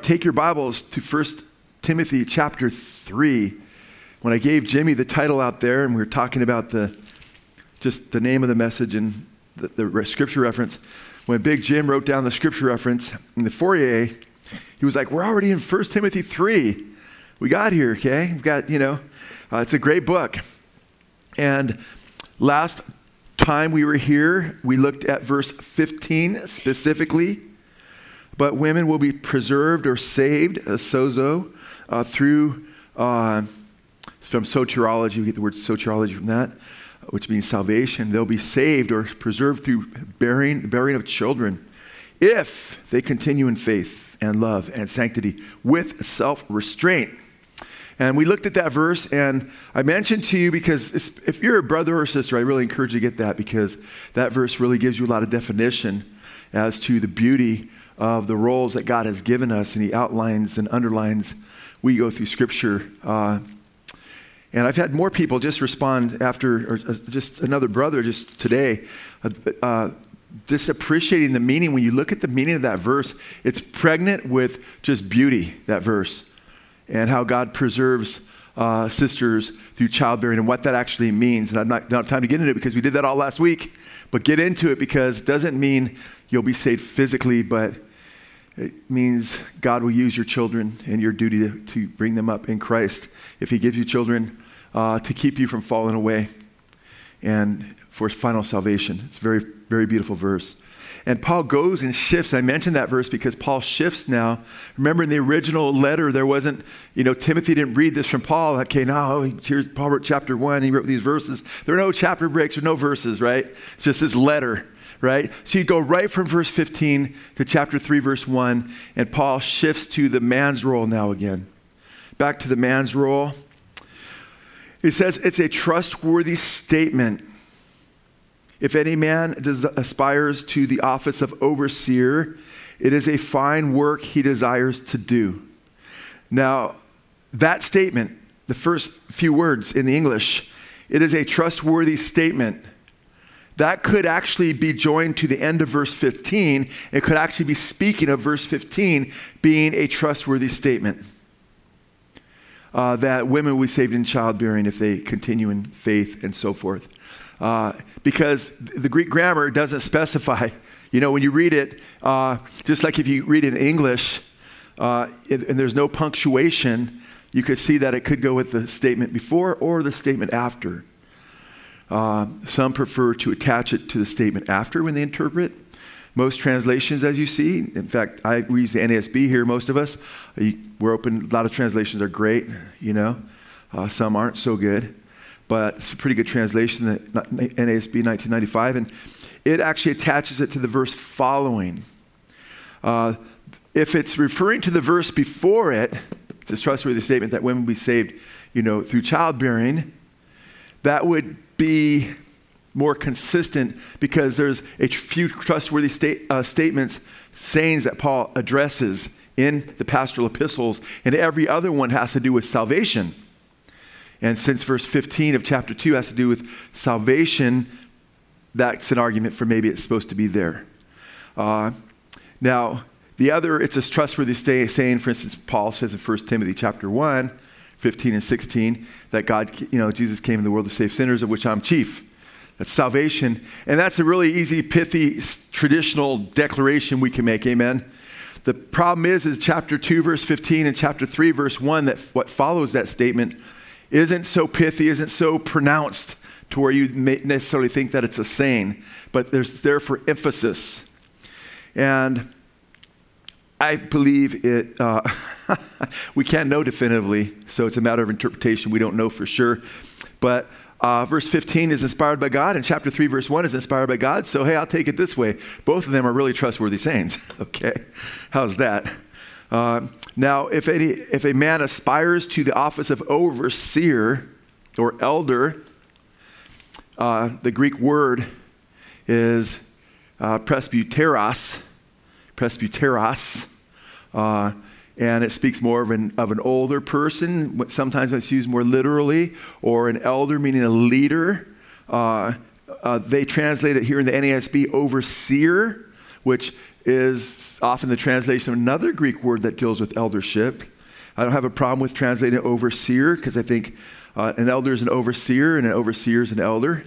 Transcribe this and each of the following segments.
Take your Bibles to 1 Timothy chapter 3. When I gave Jimmy the title out there and we were talking about the just the name of the message and the, the scripture reference, when Big Jim wrote down the scripture reference in the foyer, he was like, We're already in 1 Timothy 3. We got here, okay? We've got, you know, uh, it's a great book. And last time we were here, we looked at verse 15 specifically but women will be preserved or saved, a sozo, uh, through, uh, from soteriology, we get the word soteriology from that, which means salvation. They'll be saved or preserved through bearing, bearing of children if they continue in faith and love and sanctity with self restraint. And we looked at that verse, and I mentioned to you because if you're a brother or sister, I really encourage you to get that because that verse really gives you a lot of definition as to the beauty of the roles that God has given us, and He outlines and underlines. We go through Scripture. Uh, and I've had more people just respond after, or uh, just another brother just today, uh, uh, just appreciating the meaning. When you look at the meaning of that verse, it's pregnant with just beauty, that verse, and how God preserves uh, sisters through childbearing and what that actually means. And I'm not, don't time to get into it because we did that all last week, but get into it because it doesn't mean you'll be saved physically, but it means God will use your children and your duty to, bring them up in Christ. If He gives you children, uh, to keep you from falling away and for final salvation. It's a very, very beautiful verse. And Paul goes and shifts. I mentioned that verse because Paul shifts now. Remember in the original letter, there wasn't, you know, Timothy didn't read this from Paul. Okay, now here's Paul wrote chapter one, he wrote these verses. There are no chapter breaks, or no verses, right? It's just his letter right? So you go right from verse 15 to chapter 3, verse 1, and Paul shifts to the man's role now again. Back to the man's role. He says it's a trustworthy statement. If any man des- aspires to the office of overseer, it is a fine work he desires to do. Now, that statement, the first few words in the English, it is a trustworthy statement that could actually be joined to the end of verse 15. It could actually be speaking of verse 15 being a trustworthy statement. Uh, that women will be saved in childbearing if they continue in faith and so forth. Uh, because the Greek grammar doesn't specify. You know, when you read it, uh, just like if you read it in English uh, and there's no punctuation, you could see that it could go with the statement before or the statement after. Uh, some prefer to attach it to the statement after when they interpret. Most translations, as you see, in fact, I, we use the NASB here, most of us. We're open, a lot of translations are great, you know. Uh, some aren't so good, but it's a pretty good translation, the NASB 1995, and it actually attaches it to the verse following. Uh, if it's referring to the verse before it, it's a trustworthy statement that women will be saved, you know, through childbearing, that would be more consistent because there's a few trustworthy state, uh, statements, sayings that Paul addresses in the pastoral epistles, and every other one has to do with salvation. And since verse 15 of chapter 2 has to do with salvation, that's an argument for maybe it's supposed to be there. Uh, now, the other, it's a trustworthy saying, for instance, Paul says in 1 Timothy chapter 1, 15 and 16, that God, you know, Jesus came in the world to save sinners, of which I'm chief. That's salvation. And that's a really easy, pithy, traditional declaration we can make. Amen. The problem is, is chapter 2, verse 15, and chapter 3, verse 1, that what follows that statement isn't so pithy, isn't so pronounced to where you necessarily think that it's a saying, but there's there for emphasis. And I believe it, uh, we can't know definitively, so it's a matter of interpretation. We don't know for sure. But uh, verse 15 is inspired by God, and chapter 3, verse 1 is inspired by God. So, hey, I'll take it this way. Both of them are really trustworthy sayings. okay? How's that? Uh, now, if, any, if a man aspires to the office of overseer or elder, uh, the Greek word is uh, presbyteros, presbyteros, uh, and it speaks more of an, of an older person. Sometimes it's used more literally, or an elder, meaning a leader. Uh, uh, they translate it here in the NASB overseer, which is often the translation of another Greek word that deals with eldership. I don't have a problem with translating overseer because I think uh, an elder is an overseer and an overseer is an elder.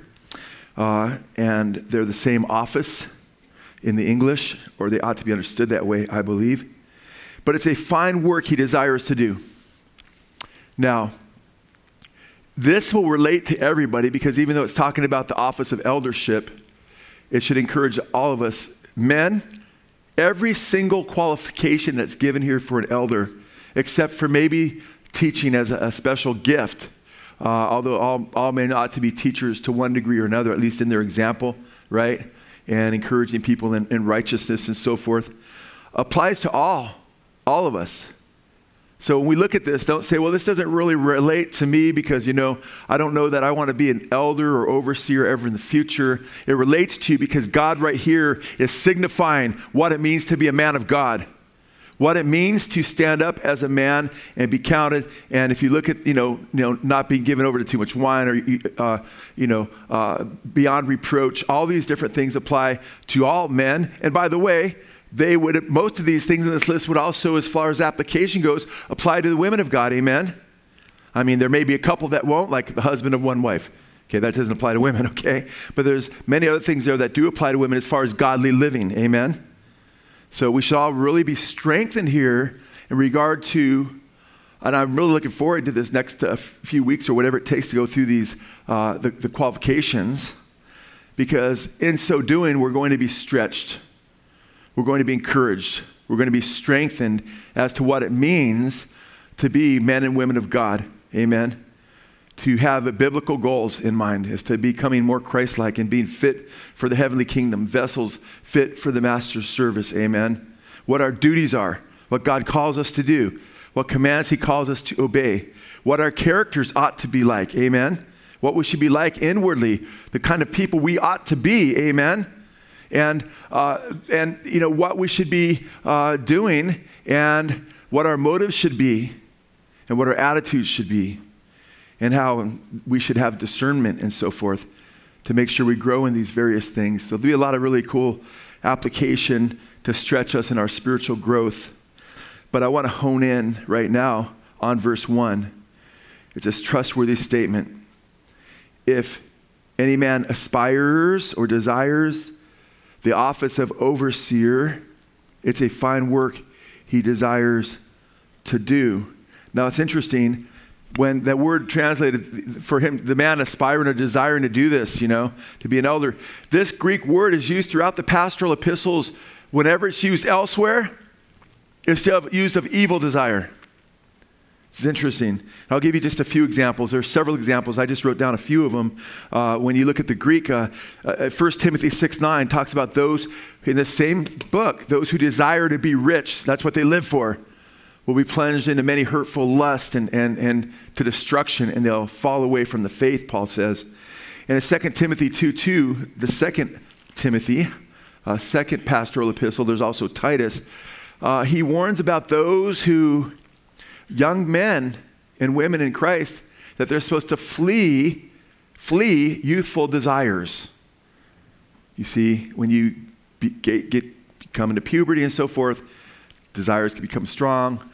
Uh, and they're the same office in the English, or they ought to be understood that way, I believe. But it's a fine work he desires to do. Now, this will relate to everybody because even though it's talking about the office of eldership, it should encourage all of us. Men, every single qualification that's given here for an elder, except for maybe teaching as a, a special gift, uh, although all, all men ought to be teachers to one degree or another, at least in their example, right? And encouraging people in, in righteousness and so forth, applies to all, all of us. So when we look at this, don't say, well, this doesn't really relate to me because, you know, I don't know that I want to be an elder or overseer ever in the future. It relates to you because God right here is signifying what it means to be a man of God. What it means to stand up as a man and be counted, and if you look at you know, you know not being given over to too much wine or uh, you know uh, beyond reproach, all these different things apply to all men. And by the way, they would, most of these things in this list would also, as far as application goes, apply to the women of God. Amen? I mean, there may be a couple that won't, like the husband of one wife. Okay, that doesn't apply to women, okay? But there's many other things there that do apply to women as far as godly living. Amen? So we should all really be strengthened here in regard to, and I'm really looking forward to this next uh, few weeks or whatever it takes to go through these, uh, the, the qualifications, because in so doing, we're going to be stretched we're going to be encouraged. We're going to be strengthened as to what it means to be men and women of God. Amen. To have biblical goals in mind is to becoming more Christ like and being fit for the heavenly kingdom, vessels fit for the master's service. Amen. What our duties are, what God calls us to do, what commands He calls us to obey, what our characters ought to be like. Amen. What we should be like inwardly, the kind of people we ought to be. Amen and, uh, and you know, what we should be uh, doing and what our motives should be and what our attitudes should be and how we should have discernment and so forth to make sure we grow in these various things. So there'll be a lot of really cool application to stretch us in our spiritual growth. But I want to hone in right now on verse 1. It's this trustworthy statement. If any man aspires or desires the office of overseer. It's a fine work he desires to do. Now, it's interesting when that word translated for him, the man aspiring or desiring to do this, you know, to be an elder. This Greek word is used throughout the pastoral epistles. Whenever it's used elsewhere, it's used of evil desire. It's interesting. I'll give you just a few examples. There are several examples. I just wrote down a few of them. Uh, when you look at the Greek, uh, uh, 1 Timothy 6 9 talks about those in the same book, those who desire to be rich, that's what they live for, will be plunged into many hurtful lusts and, and, and to destruction, and they'll fall away from the faith, Paul says. And in 2 Timothy 2 2, the second Timothy, uh, second pastoral epistle, there's also Titus, uh, he warns about those who young men and women in Christ that they're supposed to flee, flee youthful desires. You see, when you be, get, get come into puberty and so forth, desires can become strong.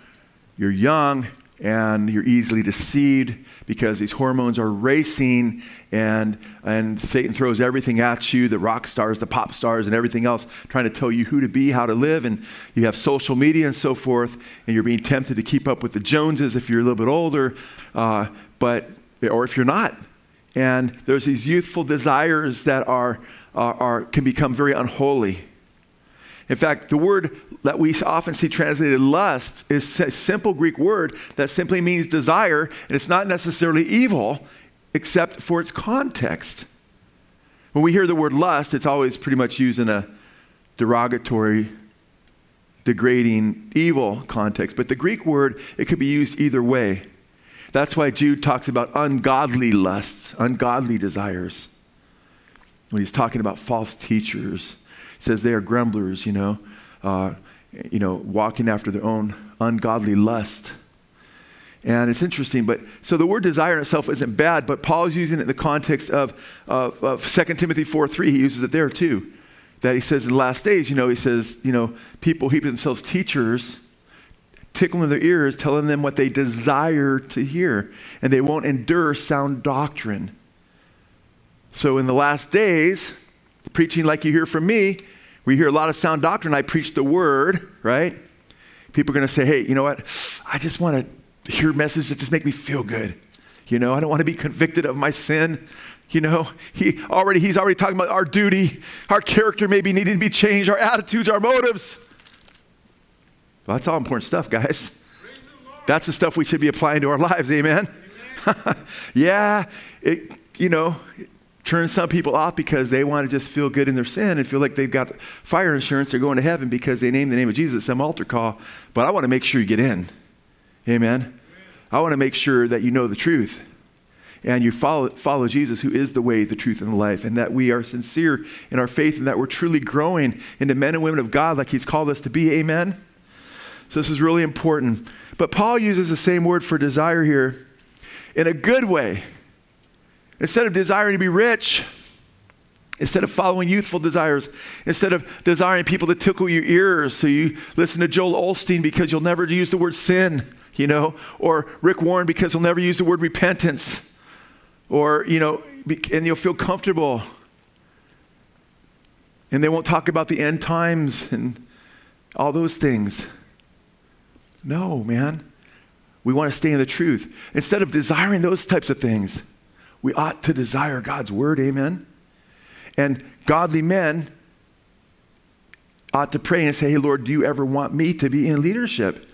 You're young, and you're easily deceived because these hormones are racing and, and Satan throws everything at you the rock stars, the pop stars, and everything else, trying to tell you who to be, how to live. And you have social media and so forth, and you're being tempted to keep up with the Joneses if you're a little bit older, uh, but, or if you're not. And there's these youthful desires that are, are, are can become very unholy. In fact, the word that we often see translated lust is a simple Greek word that simply means desire, and it's not necessarily evil except for its context. When we hear the word lust, it's always pretty much used in a derogatory, degrading, evil context. But the Greek word, it could be used either way. That's why Jude talks about ungodly lusts, ungodly desires. When he's talking about false teachers, he says they are grumblers, you know. Uh, you know, walking after their own ungodly lust. And it's interesting, but so the word desire in itself isn't bad, but Paul's using it in the context of, of, of 2 Timothy 4 3. He uses it there too. that he says in the last days, you know, he says, you know, people heap themselves teachers, tickling their ears, telling them what they desire to hear, and they won't endure sound doctrine. So in the last days, preaching like you hear from me, we hear a lot of sound doctrine. I preach the word, right? People are going to say, hey, you know what? I just want to hear messages that just make me feel good. You know, I don't want to be convicted of my sin. You know, he already, he's already talking about our duty, our character maybe needing to be changed, our attitudes, our motives. Well, that's all important stuff, guys. That's the stuff we should be applying to our lives, amen? amen. yeah, it, you know, turns some people off because they want to just feel good in their sin and feel like they've got fire insurance, they're going to heaven because they name the name of Jesus some altar call. But I want to make sure you get in, amen? amen. I want to make sure that you know the truth and you follow, follow Jesus, who is the way, the truth, and the life, and that we are sincere in our faith and that we're truly growing into men and women of God like He's called us to be. Amen? So, this is really important. But Paul uses the same word for desire here in a good way. Instead of desiring to be rich, instead of following youthful desires, instead of desiring people to tickle your ears so you listen to Joel Osteen because you'll never use the word sin, you know, or Rick Warren because he'll never use the word repentance or, you know, and you'll feel comfortable. And they won't talk about the end times and all those things. No, man. We want to stay in the truth. Instead of desiring those types of things, we ought to desire God's word. Amen. And godly men ought to pray and say, Hey, Lord, do you ever want me to be in leadership?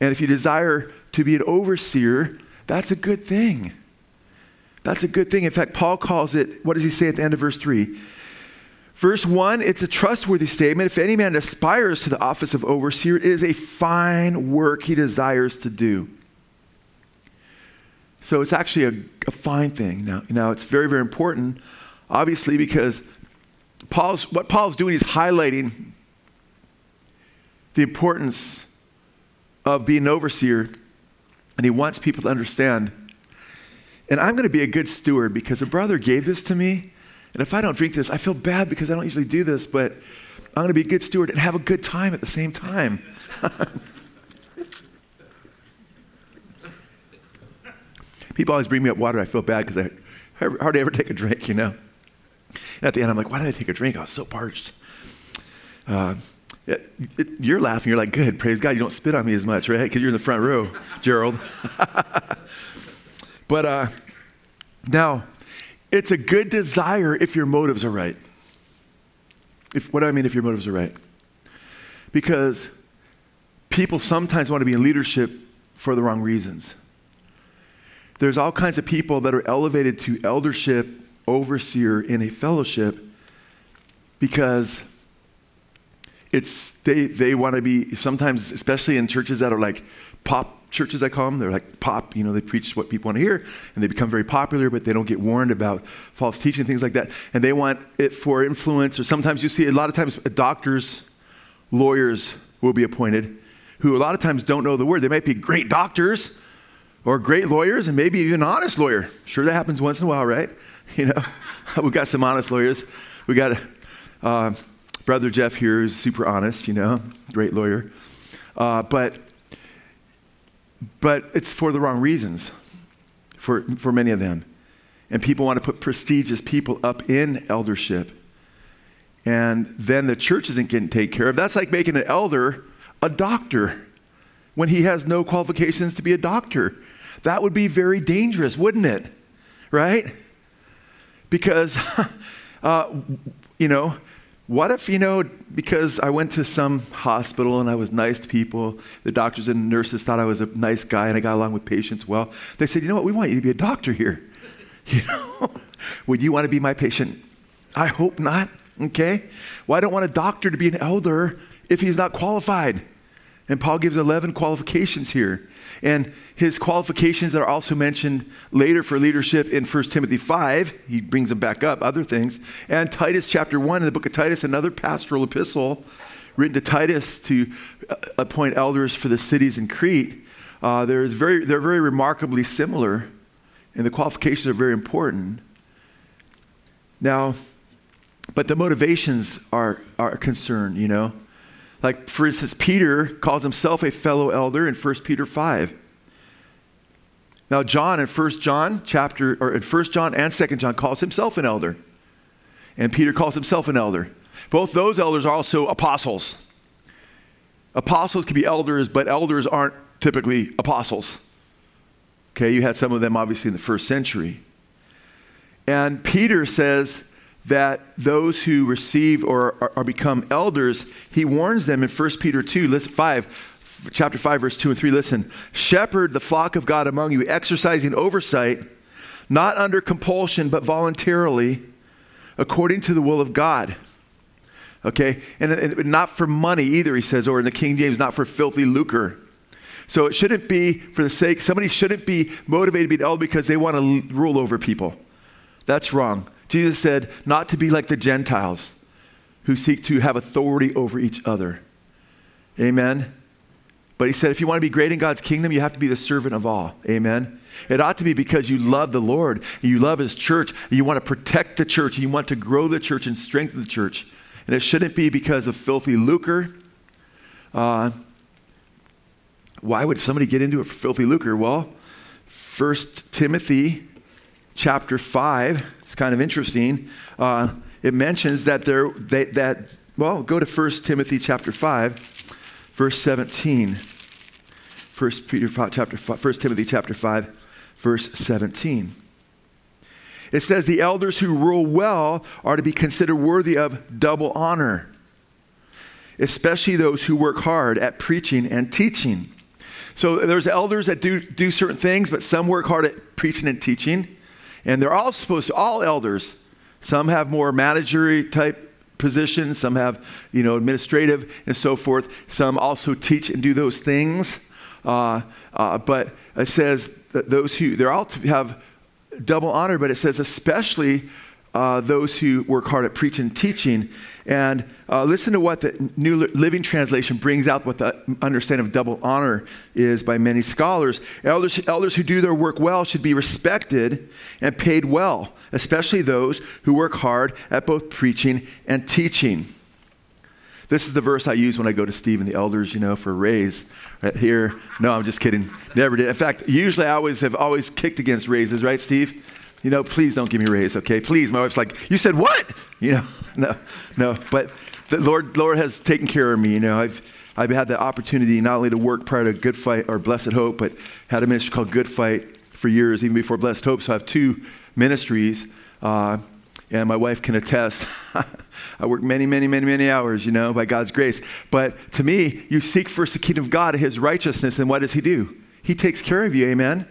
And if you desire to be an overseer, that's a good thing. That's a good thing. In fact, Paul calls it, what does he say at the end of verse 3? Verse 1, it's a trustworthy statement. If any man aspires to the office of overseer, it is a fine work he desires to do. So it's actually a, a fine thing. Now, now, it's very, very important, obviously, because Paul's, what Paul's doing is highlighting the importance of being an overseer, and he wants people to understand and I'm going to be a good steward because a brother gave this to me. And if I don't drink this, I feel bad because I don't usually do this, but I'm going to be a good steward and have a good time at the same time. People always bring me up water. I feel bad because I hardly ever take a drink, you know. And at the end, I'm like, why did I take a drink? I was so parched. Uh, it, it, you're laughing. You're like, good, praise God. You don't spit on me as much, right? Because you're in the front row, Gerald. but uh, now, it's a good desire if your motives are right. If, what do I mean if your motives are right? Because people sometimes want to be in leadership for the wrong reasons. There's all kinds of people that are elevated to eldership, overseer in a fellowship because it's they they want to be sometimes especially in churches that are like pop churches, I call them. They're like pop, you know, they preach what people want to hear and they become very popular, but they don't get warned about false teaching, things like that. And they want it for influence, or sometimes you see a lot of times uh, doctors, lawyers will be appointed who a lot of times don't know the word. They might be great doctors or great lawyers and maybe even an honest lawyer. Sure, that happens once in a while, right? You know, we've got some honest lawyers. We got uh, brother Jeff here who's super honest, you know, great lawyer. Uh, but but it's for the wrong reasons for, for many of them. And people want to put prestigious people up in eldership. And then the church isn't getting taken care of. That's like making an elder a doctor when he has no qualifications to be a doctor. That would be very dangerous, wouldn't it? Right? Because, uh, you know, what if, you know, because I went to some hospital and I was nice to people, the doctors and nurses thought I was a nice guy and I got along with patients well. They said, you know what, we want you to be a doctor here. You know, would you want to be my patient? I hope not. Okay? Well, I don't want a doctor to be an elder if he's not qualified. And Paul gives 11 qualifications here. And his qualifications that are also mentioned later for leadership in 1 Timothy 5. He brings them back up, other things. And Titus chapter 1 in the book of Titus, another pastoral epistle written to Titus to uh, appoint elders for the cities in Crete. Uh, they're, very, they're very remarkably similar, and the qualifications are very important. Now, but the motivations are, are concerned, you know? Like, for instance, Peter calls himself a fellow elder in 1 Peter 5. Now, John in 1 John chapter, or in 1 John and 2 John calls himself an elder. And Peter calls himself an elder. Both those elders are also apostles. Apostles can be elders, but elders aren't typically apostles. Okay, you had some of them obviously in the first century. And Peter says that those who receive or are, become elders, he warns them in 1 Peter 2, listen, 5, chapter 5, verse 2 and 3. Listen, shepherd the flock of God among you, exercising oversight, not under compulsion, but voluntarily, according to the will of God. Okay? And, and not for money either, he says, or in the King James, not for filthy lucre. So it shouldn't be for the sake, somebody shouldn't be motivated to be an elder because they want to rule over people. That's wrong. Jesus said not to be like the Gentiles who seek to have authority over each other. Amen. But he said if you want to be great in God's kingdom, you have to be the servant of all. Amen. It ought to be because you love the Lord, and you love his church, you want to protect the church, and you want to grow the church and strengthen the church. And it shouldn't be because of filthy lucre. Uh, why would somebody get into a filthy lucre? Well, 1 Timothy chapter 5, it's kind of interesting. Uh, it mentions that there, they, that, well, go to 1 Timothy chapter 5, verse 17. 1 Peter chapter 5, 1 Timothy chapter 5, verse 17. It says, The elders who rule well are to be considered worthy of double honor, especially those who work hard at preaching and teaching. So there's elders that do, do certain things, but some work hard at preaching and teaching. And they're all supposed to, all elders, some have more managery type positions, some have, you know, administrative and so forth. Some also teach and do those things. Uh, uh, but it says those who, they're all to have double honor, but it says especially uh, those who work hard at preaching and teaching. And uh, listen to what the New Living Translation brings out what the understanding of double honor is by many scholars. Elders, elders who do their work well should be respected and paid well, especially those who work hard at both preaching and teaching. This is the verse I use when I go to Steve and the elders, you know, for a raise. Right here. No, I'm just kidding. Never did. In fact, usually I always have always kicked against raises, right, Steve? You know, please don't give me a raise, okay? Please. My wife's like, you said what? You know, no, no. But the Lord, Lord has taken care of me. You know, I've, I've had the opportunity not only to work prior to Good Fight or Blessed Hope, but had a ministry called Good Fight for years, even before Blessed Hope. So I have two ministries. Uh, and my wife can attest. I work many, many, many, many hours, you know, by God's grace. But to me, you seek first the kingdom of God, His righteousness, and what does He do? He takes care of you, amen?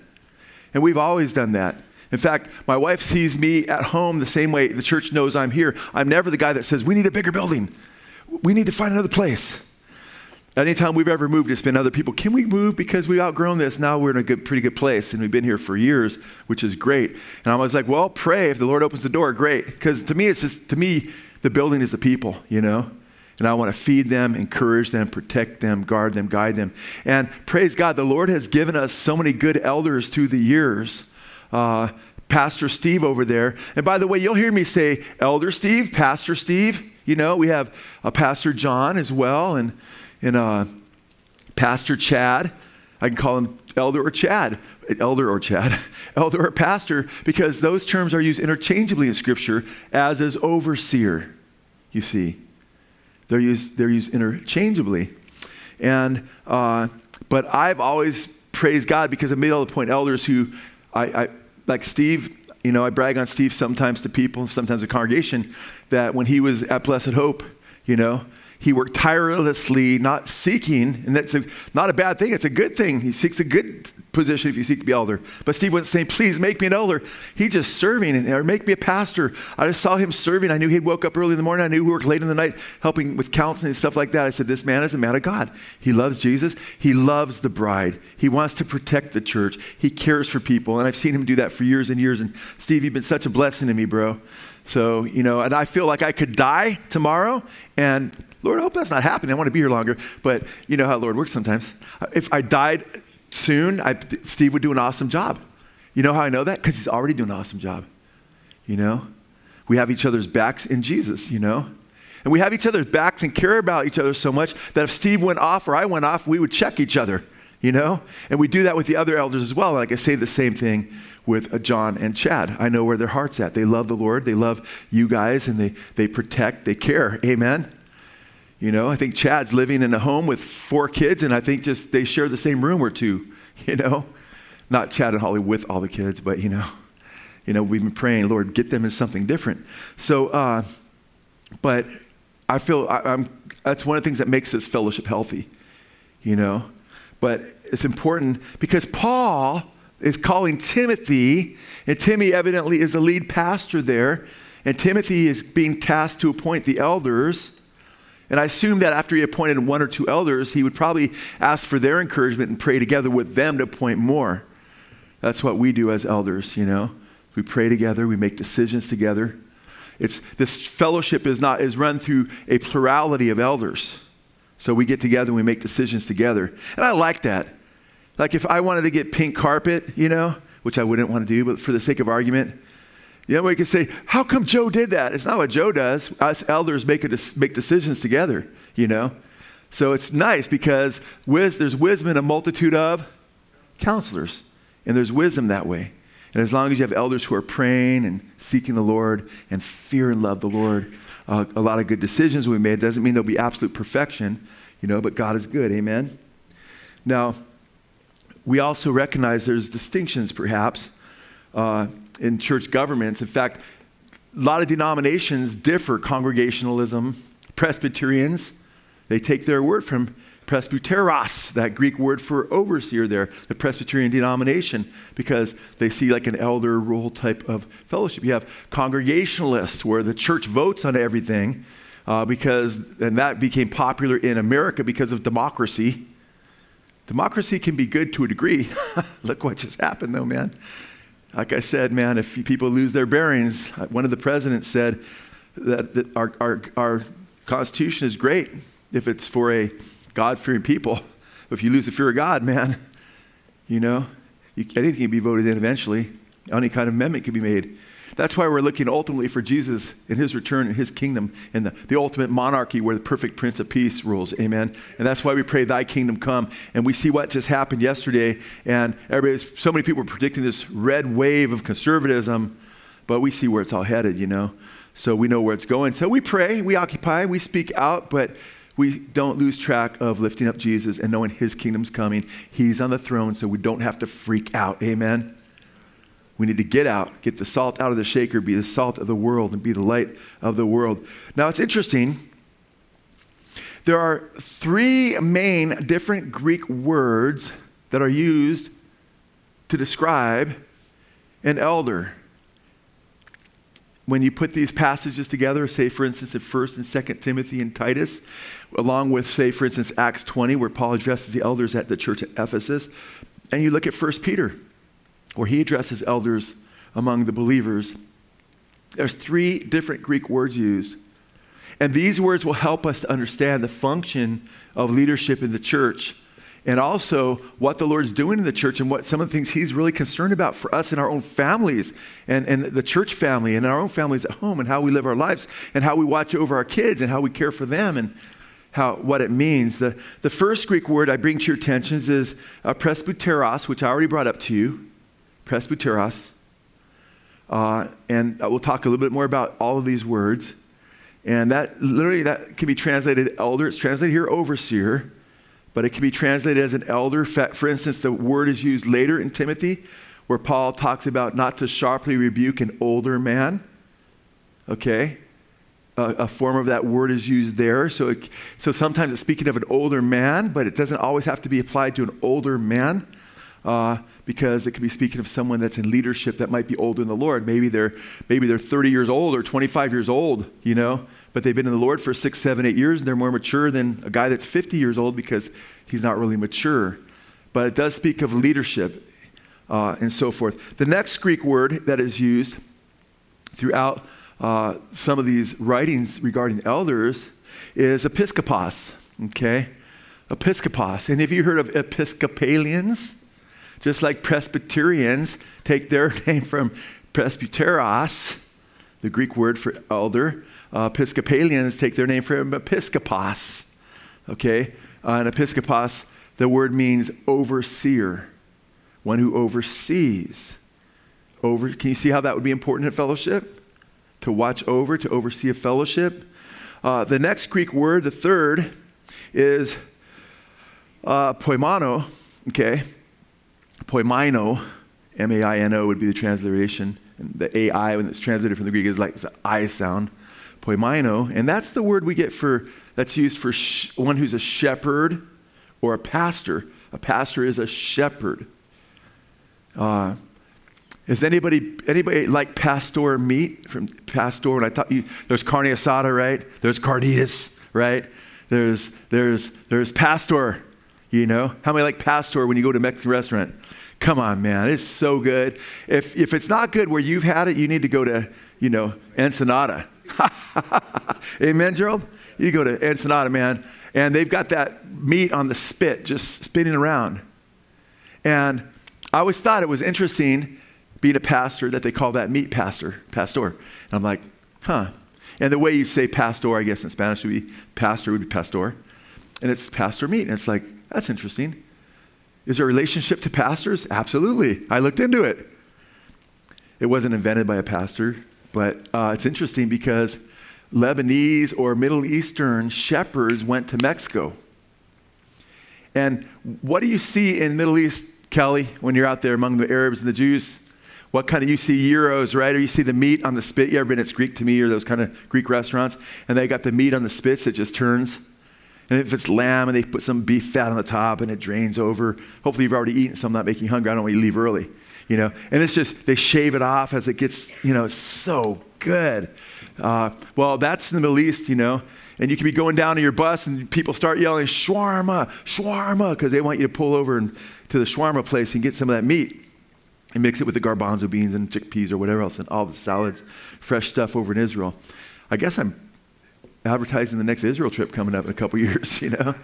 And we've always done that. In fact, my wife sees me at home the same way the church knows I'm here. I'm never the guy that says, We need a bigger building. We need to find another place. Anytime we've ever moved, it's been other people. Can we move because we've outgrown this? Now we're in a good, pretty good place, and we've been here for years, which is great. And I was like, well, pray if the Lord opens the door, great. Because to me, it's just to me, the building is the people, you know. And I want to feed them, encourage them, protect them, guard them, guide them. And praise God, the Lord has given us so many good elders through the years uh, Pastor Steve over there. And by the way, you'll hear me say Elder Steve, Pastor Steve. You know, we have a Pastor John as well, and, and uh, Pastor Chad. I can call him Elder or Chad, Elder or Chad, Elder or Pastor, because those terms are used interchangeably in Scripture, as is overseer, you see. They're used, they're used interchangeably. And, uh, but I've always praised God because I made all the point elders who I, I like Steve, you know, I brag on Steve sometimes to people, sometimes the congregation, that when he was at Blessed Hope, you know, he worked tirelessly, not seeking, and that's a, not a bad thing. It's a good thing. He seeks a good position if you seek to be elder. But Steve wasn't saying, please make me an elder. He just serving or make me a pastor. I just saw him serving. I knew he woke up early in the morning. I knew he worked late in the night helping with counseling and stuff like that. I said, this man is a man of God. He loves Jesus. He loves the bride. He wants to protect the church. He cares for people. And I've seen him do that for years and years. And Steve, you've been such a blessing to me, bro. So, you know, and I feel like I could die tomorrow and Lord, I hope that's not happening. I want to be here longer. But you know how Lord works sometimes. If I died soon, I, Steve would do an awesome job. You know how I know that? Because he's already doing an awesome job. You know? We have each other's backs in Jesus, you know? And we have each other's backs and care about each other so much that if Steve went off or I went off, we would check each other, you know? And we do that with the other elders as well. Like I say the same thing with John and Chad. I know where their heart's at. They love the Lord, they love you guys, and they, they protect, they care. Amen? You know, I think Chad's living in a home with four kids, and I think just they share the same room or two, you know? Not Chad and Holly with all the kids, but, you know, you know, we've been praying, Lord, get them in something different. So, uh, but I feel I, am that's one of the things that makes this fellowship healthy, you know. But it's important because Paul is calling Timothy, and Timothy evidently is a lead pastor there, and Timothy is being tasked to appoint the elders. And I assume that after he appointed one or two elders, he would probably ask for their encouragement and pray together with them to appoint more. That's what we do as elders, you know. We pray together, we make decisions together. It's, this fellowship is, not, is run through a plurality of elders. So we get together and we make decisions together. And I like that. Like if I wanted to get pink carpet, you know, which I wouldn't want to do, but for the sake of argument, you know, we could say, how come Joe did that? It's not what Joe does. Us elders make, a, make decisions together, you know. So it's nice because there's wisdom in a multitude of counselors. And there's wisdom that way. And as long as you have elders who are praying and seeking the Lord and fear and love the Lord, uh, a lot of good decisions we made. Doesn't mean there'll be absolute perfection, you know, but God is good. Amen. Now, we also recognize there's distinctions, perhaps, uh, in church governments. In fact, a lot of denominations differ. Congregationalism, Presbyterians, they take their word from presbyteros, that Greek word for overseer there, the Presbyterian denomination, because they see like an elder role type of fellowship. You have congregationalists, where the church votes on everything, uh, because, and that became popular in America because of democracy. Democracy can be good to a degree. Look what just happened, though, man. Like I said, man, if people lose their bearings, uh, one of the presidents said that, that our, our, our Constitution is great if it's for a God fearing people. But If you lose the fear of God, man, you know, you, anything can be voted in eventually. Any kind of amendment can be made. That's why we're looking ultimately for Jesus and his return and his kingdom and the, the ultimate monarchy where the perfect Prince of Peace rules. Amen. And that's why we pray, Thy kingdom come. And we see what just happened yesterday. And everybody's, so many people are predicting this red wave of conservatism, but we see where it's all headed, you know. So we know where it's going. So we pray, we occupy, we speak out, but we don't lose track of lifting up Jesus and knowing his kingdom's coming. He's on the throne, so we don't have to freak out. Amen. We need to get out, get the salt out of the shaker, be the salt of the world, and be the light of the world. Now, it's interesting. There are three main different Greek words that are used to describe an elder when you put these passages together, say for instance in 1st and 2nd Timothy and Titus, along with say for instance Acts 20 where Paul addresses the elders at the church at Ephesus, and you look at 1 Peter where he addresses elders among the believers, there's three different Greek words used. And these words will help us to understand the function of leadership in the church and also what the Lord's doing in the church and what some of the things He's really concerned about for us in our own families and, and the church family and our own families at home and how we live our lives and how we watch over our kids and how we care for them and how, what it means. The, the first Greek word I bring to your attention is uh, presbyteros, which I already brought up to you. Presbyteros. Uh, and we'll talk a little bit more about all of these words. And that literally that can be translated elder. It's translated here overseer but it can be translated as an elder. For instance, the word is used later in Timothy where Paul talks about not to sharply rebuke an older man. Okay? A, a form of that word is used there. So, it, so sometimes it's speaking of an older man, but it doesn't always have to be applied to an older man. Uh, because it could be speaking of someone that's in leadership that might be older in the Lord. Maybe they're maybe they're 30 years old or 25 years old, you know, but they've been in the Lord for six, seven, eight years, and they're more mature than a guy that's 50 years old because he's not really mature. But it does speak of leadership uh, and so forth. The next Greek word that is used throughout uh, some of these writings regarding elders is episkopos. Okay, episkopos. And have you heard of Episcopalians? Just like Presbyterians take their name from presbyteros, the Greek word for elder. Uh, Episcopalians take their name from episkopos. Okay? Uh, and episkopos, the word means overseer, one who oversees. Over, can you see how that would be important in fellowship? To watch over, to oversee a fellowship. Uh, the next Greek word, the third, is uh, poimano, okay? Poimino, M A I N O would be the transliteration. And the AI, when it's translated from the Greek, is like the I sound. Poimino. And that's the word we get for, that's used for sh- one who's a shepherd or a pastor. A pastor is a shepherd. Uh, is anybody anybody like pastor meat from pastor? And I thought you there's carne asada, right? There's carnitas, right? There's there's there's pastor. You know how many like pastor when you go to a Mexican restaurant? Come on, man, it's so good. If if it's not good where you've had it, you need to go to you know Ensenada. Amen, Gerald. You go to Ensenada, man, and they've got that meat on the spit just spinning around. And I always thought it was interesting being a pastor that they call that meat pastor, pastor. And I'm like, huh. And the way you say pastor, I guess in Spanish would be pastor would be pastor. And it's pastor meat. And it's like, that's interesting. Is there a relationship to pastors? Absolutely. I looked into it. It wasn't invented by a pastor, but uh, it's interesting because Lebanese or Middle Eastern shepherds went to Mexico. And what do you see in Middle East, Kelly, when you're out there among the Arabs and the Jews? What kind of, you see gyros, right? Or you see the meat on the spit. You ever been at Greek to me or those kind of Greek restaurants? And they got the meat on the spits that just turns. And if it's lamb and they put some beef fat on the top and it drains over, hopefully you've already eaten some, not making you hungry. I don't want you to leave early, you know. And it's just, they shave it off as it gets, you know, so good. Uh, well, that's in the Middle East, you know. And you can be going down to your bus and people start yelling, shawarma, shawarma, because they want you to pull over and, to the shawarma place and get some of that meat and mix it with the garbanzo beans and chickpeas or whatever else and all the salads, fresh stuff over in Israel. I guess I'm advertising the next Israel trip coming up in a couple years, you know?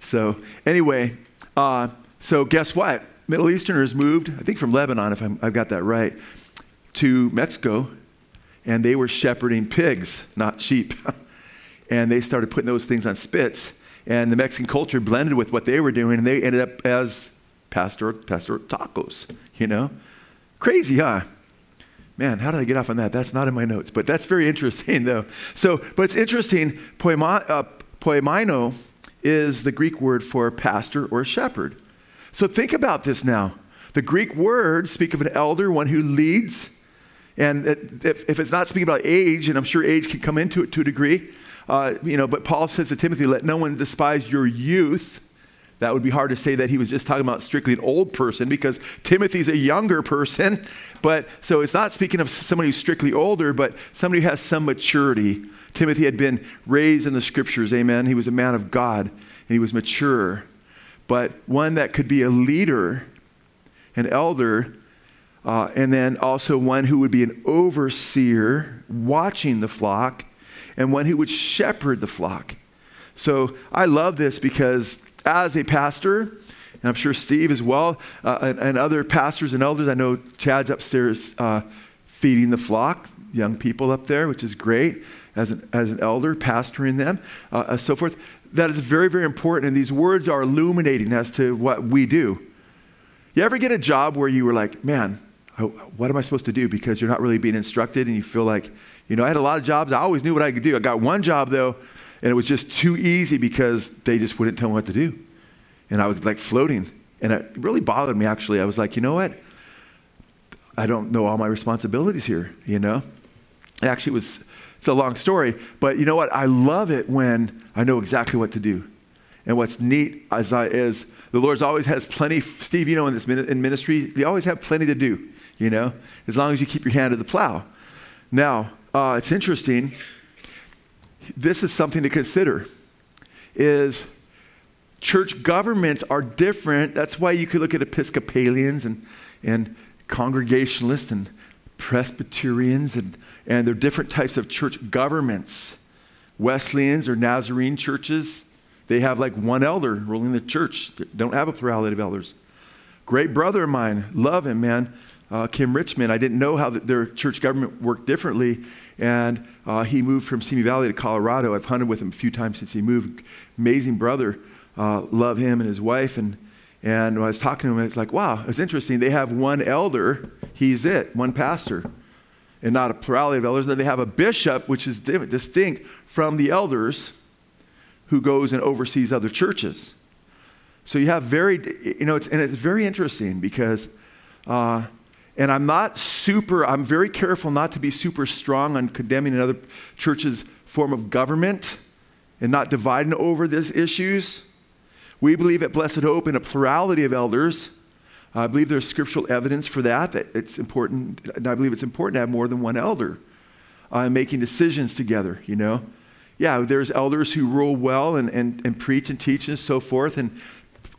So, anyway, uh, so guess what? Middle Easterners moved, I think from Lebanon, if i have got that right, to Mexico, and they were shepherding pigs, not sheep. and they started putting those things on spits. And the Mexican culture blended with what they were doing, and they ended up as pastor, pastor tacos, you know? Crazy, huh? Man, how did I get off on that? That's not in my notes, but that's very interesting, though. So, but it's interesting. uh, poimino is the Greek word for pastor or shepherd. So think about this now. The Greek words speak of an elder, one who leads. And if, if it's not speaking about age, and I'm sure age can come into it to a degree, uh, you know, but Paul says to Timothy, let no one despise your youth that would be hard to say that he was just talking about strictly an old person because Timothy's a younger person. But so it's not speaking of somebody who's strictly older, but somebody who has some maturity. Timothy had been raised in the scriptures, amen. He was a man of God and he was mature. But one that could be a leader, an elder, uh, and then also one who would be an overseer watching the flock, and one who would shepherd the flock. So I love this because as a pastor, and I'm sure Steve as well, uh, and, and, other pastors and elders. I know Chad's upstairs uh, feeding the flock, young people up there, which is great as an, as an elder, pastoring them, uh, so forth. That is very, very important. And these words are illuminating as to what we do. You ever get a job where you were like, man, what am I supposed to do? Because you're not really being instructed and you feel like, you know, I had a lot of jobs. I always knew what I could do. I got one job though and it was just too easy because they just wouldn't tell me what to do. And I was like floating. And it really bothered me, actually. I was like, you know what? I don't know all my responsibilities here, you know? Actually, it was, it's a long story, but you know what? I love it when I know exactly what to do. And what's neat as I, is the Lord's always has plenty, Steve, you know, in this in ministry, you always have plenty to do, you know, as long as you keep your hand to the plow. Now, uh, it's interesting this is something to consider is church governments are different. That's why you could look at Episcopalians and, and Congregationalists and Presbyterians, and, and they're different types of church governments. Wesleyans or Nazarene churches, they have like one elder ruling the church, they don't have a plurality of elders. Great brother of mine, love him, man. Uh, Kim Richmond. I didn't know how the, their church government worked differently. And uh, he moved from Simi Valley to Colorado. I've hunted with him a few times since he moved. Amazing brother. Uh, love him and his wife. And, and when I was talking to him, it's like, wow, it's interesting. They have one elder, he's it, one pastor, and not a plurality of elders. Then they have a bishop, which is distinct from the elders who goes and oversees other churches. So you have very, you know, it's, and it's very interesting because uh, and I'm not super, I'm very careful not to be super strong on condemning another church's form of government and not dividing over these issues. We believe at Blessed Hope in a plurality of elders. I believe there's scriptural evidence for that, that it's important, and I believe it's important to have more than one elder uh, making decisions together, you know. Yeah, there's elders who rule well and, and, and preach and teach and so forth, and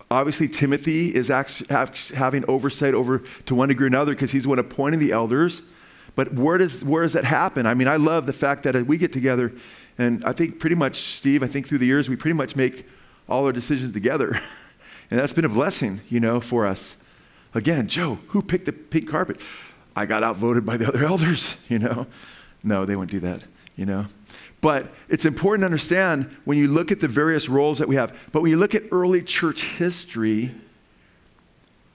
Obviously, Timothy is having oversight over to one degree or another because he's one appointing the elders. But where does, where does that happen? I mean, I love the fact that we get together, and I think pretty much, Steve, I think through the years, we pretty much make all our decisions together. and that's been a blessing, you know, for us. Again, Joe, who picked the pink carpet? I got outvoted by the other elders, you know. No, they wouldn't do that, you know. But it's important to understand when you look at the various roles that we have. But when you look at early church history,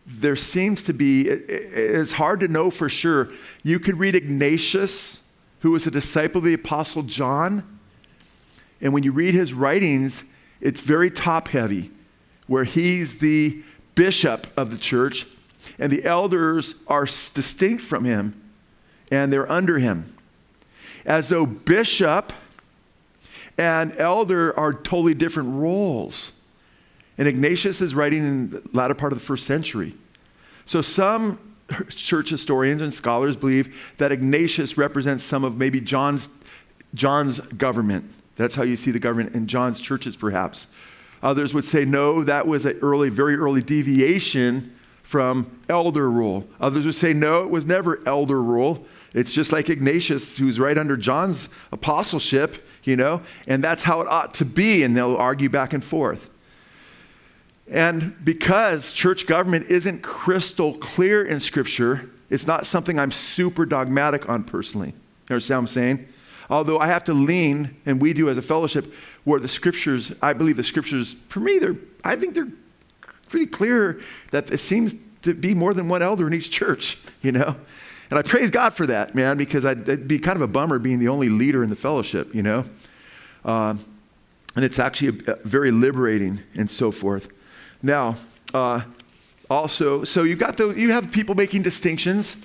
there seems to be, it's hard to know for sure. You could read Ignatius, who was a disciple of the Apostle John. And when you read his writings, it's very top heavy, where he's the bishop of the church, and the elders are distinct from him, and they're under him. As though bishop and elder are totally different roles. And Ignatius is writing in the latter part of the first century. So some church historians and scholars believe that Ignatius represents some of maybe John's, John's government. That's how you see the government in John's churches, perhaps. Others would say, no, that was an early, very early deviation from elder rule. Others would say, no, it was never elder rule. It's just like Ignatius, who's right under John's apostleship you know? And that's how it ought to be, and they'll argue back and forth. And because church government isn't crystal clear in Scripture, it's not something I'm super dogmatic on personally. You understand what I'm saying? Although I have to lean, and we do as a fellowship, where the Scriptures, I believe the Scriptures, for me, they're, I think they're pretty clear that it seems to be more than one elder in each church, you know? And I praise God for that, man, because I'd, it'd be kind of a bummer being the only leader in the fellowship, you know? Uh, and it's actually a, a very liberating and so forth. Now, uh, also, so you've got those, you have people making distinctions,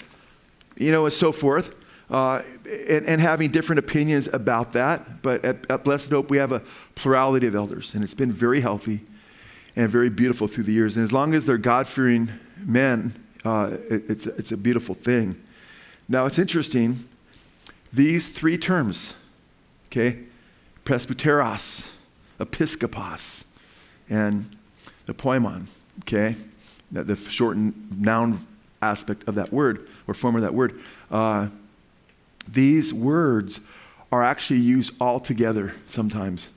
you know, and so forth, uh, and, and, having different opinions about that. But at, at Blessed Hope, we have a plurality of elders, and it's been very healthy and very beautiful through the years. And as long as they're God fearing men, uh, it, it's, it's a beautiful thing. Now, it's interesting, these three terms, okay, presbyteros, episkopos, and the poimon, okay, the shortened noun aspect of that word, or form of that word, uh, these words are actually used all together sometimes,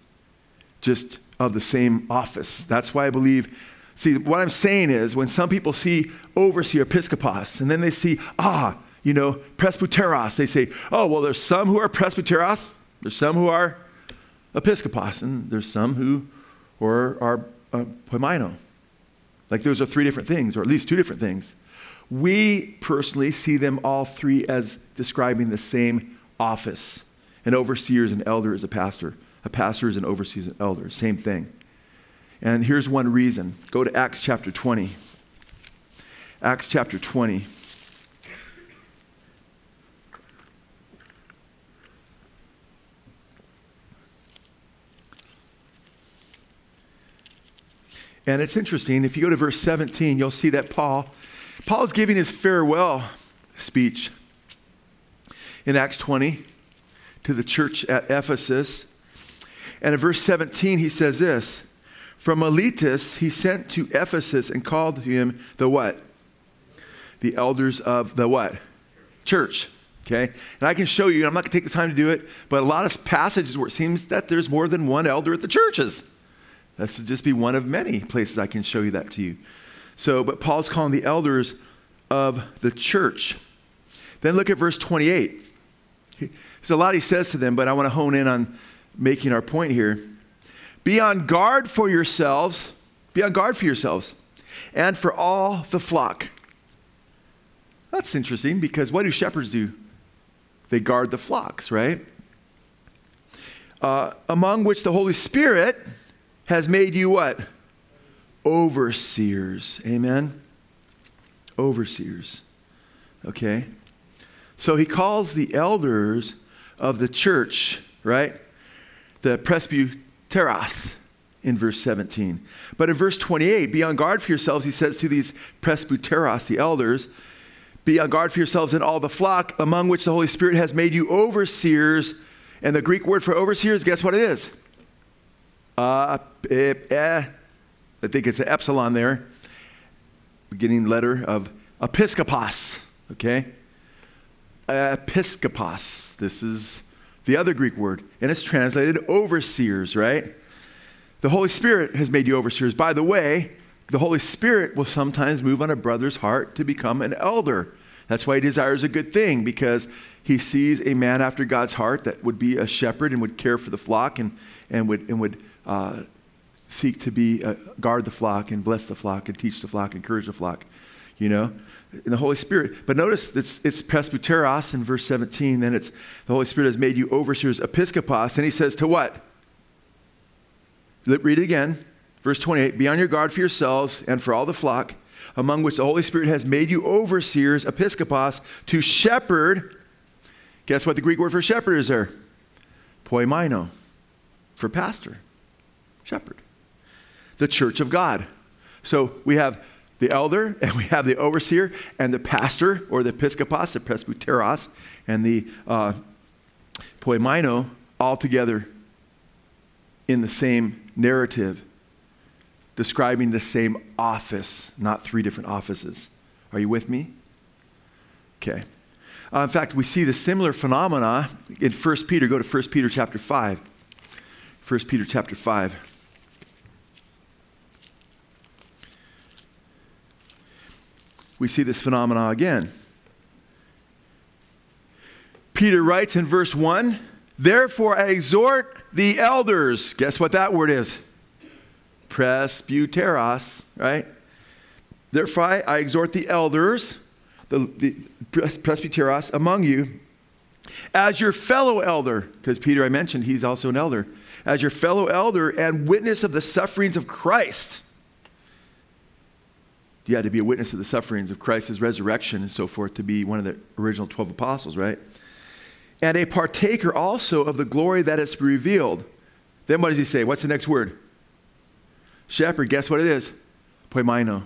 just of the same office. That's why I believe. See, what I'm saying is when some people see overseer, episkopos, and then they see, ah, you know, presbyteros. They say, oh, well, there's some who are presbyteros, there's some who are episkopos, and there's some who are, are uh, poimino. Like those are three different things, or at least two different things. We personally see them all three as describing the same office. An overseer is an elder is a pastor. A pastor is an overseer is an elder. Same thing. And here's one reason. Go to Acts chapter 20. Acts chapter 20. And it's interesting, if you go to verse 17, you'll see that Paul, Paul is giving his farewell speech in Acts 20 to the church at Ephesus. And in verse 17, he says this From Miletus, he sent to Ephesus and called to him the what? The elders of the what? Church. Okay? And I can show you, I'm not going to take the time to do it, but a lot of passages where it seems that there's more than one elder at the churches. That's just be one of many places I can show you that to you. So, but Paul's calling the elders of the church. Then look at verse 28. There's a lot he says to them, but I want to hone in on making our point here. Be on guard for yourselves, be on guard for yourselves, and for all the flock. That's interesting because what do shepherds do? They guard the flocks, right? Uh, among which the Holy Spirit has made you what? Overseers. Amen? Overseers. Okay? So he calls the elders of the church, right? The presbyteros in verse 17. But in verse 28, be on guard for yourselves, he says to these presbyteros, the elders, be on guard for yourselves and all the flock, among which the Holy Spirit has made you overseers. And the Greek word for overseers, guess what it is? Uh, eh, eh, I think it's an epsilon there, beginning letter of episkopos, okay? Episkopos. This is the other Greek word, and it's translated overseers, right? The Holy Spirit has made you overseers. By the way, the Holy Spirit will sometimes move on a brother's heart to become an elder. That's why he desires a good thing, because he sees a man after God's heart that would be a shepherd and would care for the flock and, and would, and would uh, seek to be uh, guard the flock and bless the flock and teach the flock, encourage the flock, you know, in the Holy Spirit. But notice it's, it's presbyteros in verse 17. Then it's the Holy Spirit has made you overseers, episkopos. And he says to what? Read it again. Verse 28 Be on your guard for yourselves and for all the flock, among which the Holy Spirit has made you overseers, episkopos, to shepherd. Guess what the Greek word for shepherd is there? Poimaino, for pastor, shepherd. The church of God. So we have the elder, and we have the overseer, and the pastor, or the episkopos, the presbyteros, and the uh, poimaino, all together in the same narrative describing the same office, not three different offices. Are you with me? Okay. Uh, in fact, we see the similar phenomena in 1 Peter. Go to 1 Peter chapter 5. 1 Peter chapter 5. We see this phenomena again. Peter writes in verse 1 Therefore, I exhort the elders. Guess what that word is? presbyteros, right? Therefore, I, I exhort the elders, the, the presbyteros among you, as your fellow elder, because Peter, I mentioned, he's also an elder, as your fellow elder and witness of the sufferings of Christ. You had to be a witness of the sufferings of Christ's resurrection and so forth to be one of the original 12 apostles, right? And a partaker also of the glory that is revealed. Then what does he say? What's the next word? shepherd, guess what it is? Poimaino.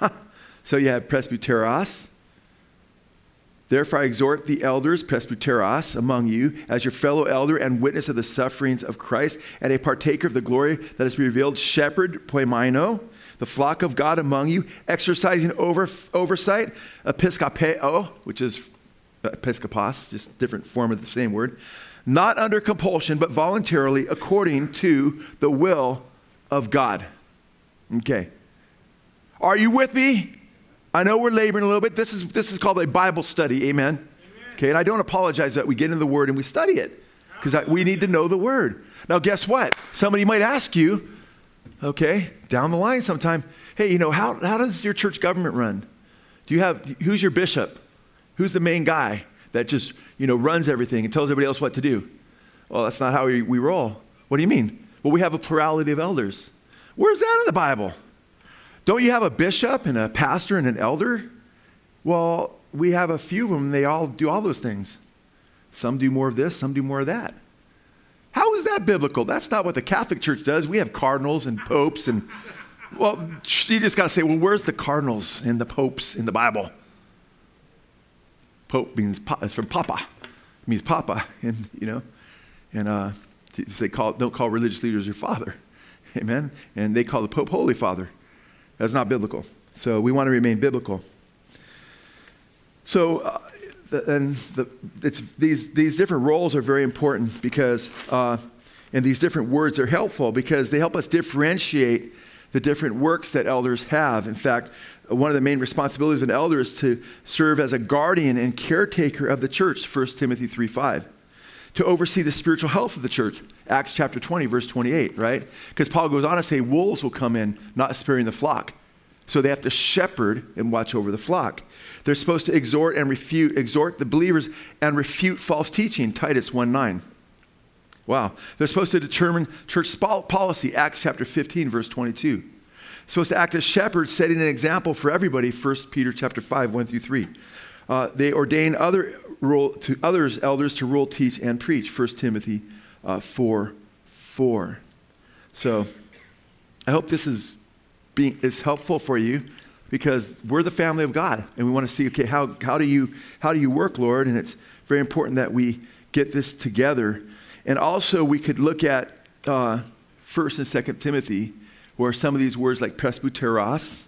so you have presbyteros. Therefore, I exhort the elders, presbyteros, among you, as your fellow elder and witness of the sufferings of Christ, and a partaker of the glory that is revealed, shepherd, poimaino, the flock of God among you, exercising over, oversight, episkopeo, which is episkopos, just different form of the same word, not under compulsion, but voluntarily, according to the will of God. Okay. Are you with me? I know we're laboring a little bit. This is, this is called a Bible study. Amen. Amen. Okay, and I don't apologize that we get in the Word and we study it because we need to know the Word. Now, guess what? Somebody might ask you, okay, down the line sometime, hey, you know, how, how does your church government run? Do you have, who's your bishop? Who's the main guy that just, you know, runs everything and tells everybody else what to do? Well, that's not how we, we roll. What do you mean? Well, we have a plurality of elders. Where's that in the Bible? Don't you have a bishop and a pastor and an elder? Well, we have a few of them, they all do all those things. Some do more of this, some do more of that. How is that biblical? That's not what the Catholic Church does. We have cardinals and popes and well, you just got to say, well, where's the cardinals and the popes in the Bible? Pope means it's from Papa, it means Papa, and you know, and uh, they call, don't call religious leaders your father. Amen? And they call the Pope Holy Father. That's not biblical. So we want to remain biblical. So, uh, and the, these, these different roles are very important because, uh, and these different words are helpful because they help us differentiate the different works that elders have. In fact, one of the main responsibilities of an elder is to serve as a guardian and caretaker of the church, 1 Timothy 3 5. To oversee the spiritual health of the church, Acts chapter 20, verse 28, right? Because Paul goes on to say, wolves will come in, not sparing the flock. So they have to shepherd and watch over the flock. They're supposed to exhort and refute, exhort the believers and refute false teaching, Titus 1 9. Wow. They're supposed to determine church policy, Acts chapter 15, verse 22. Supposed to act as shepherds, setting an example for everybody, 1 Peter chapter 5, 1 through 3. Uh, they ordain other rule to others, elders, to rule, teach, and preach, 1 Timothy uh, 4, 4. So I hope this is being is helpful for you because we're the family of God and we want to see, okay, how, how, do you, how do you work, Lord? And it's very important that we get this together and also, we could look at uh, 1st and 2nd Timothy, where some of these words like presbyteros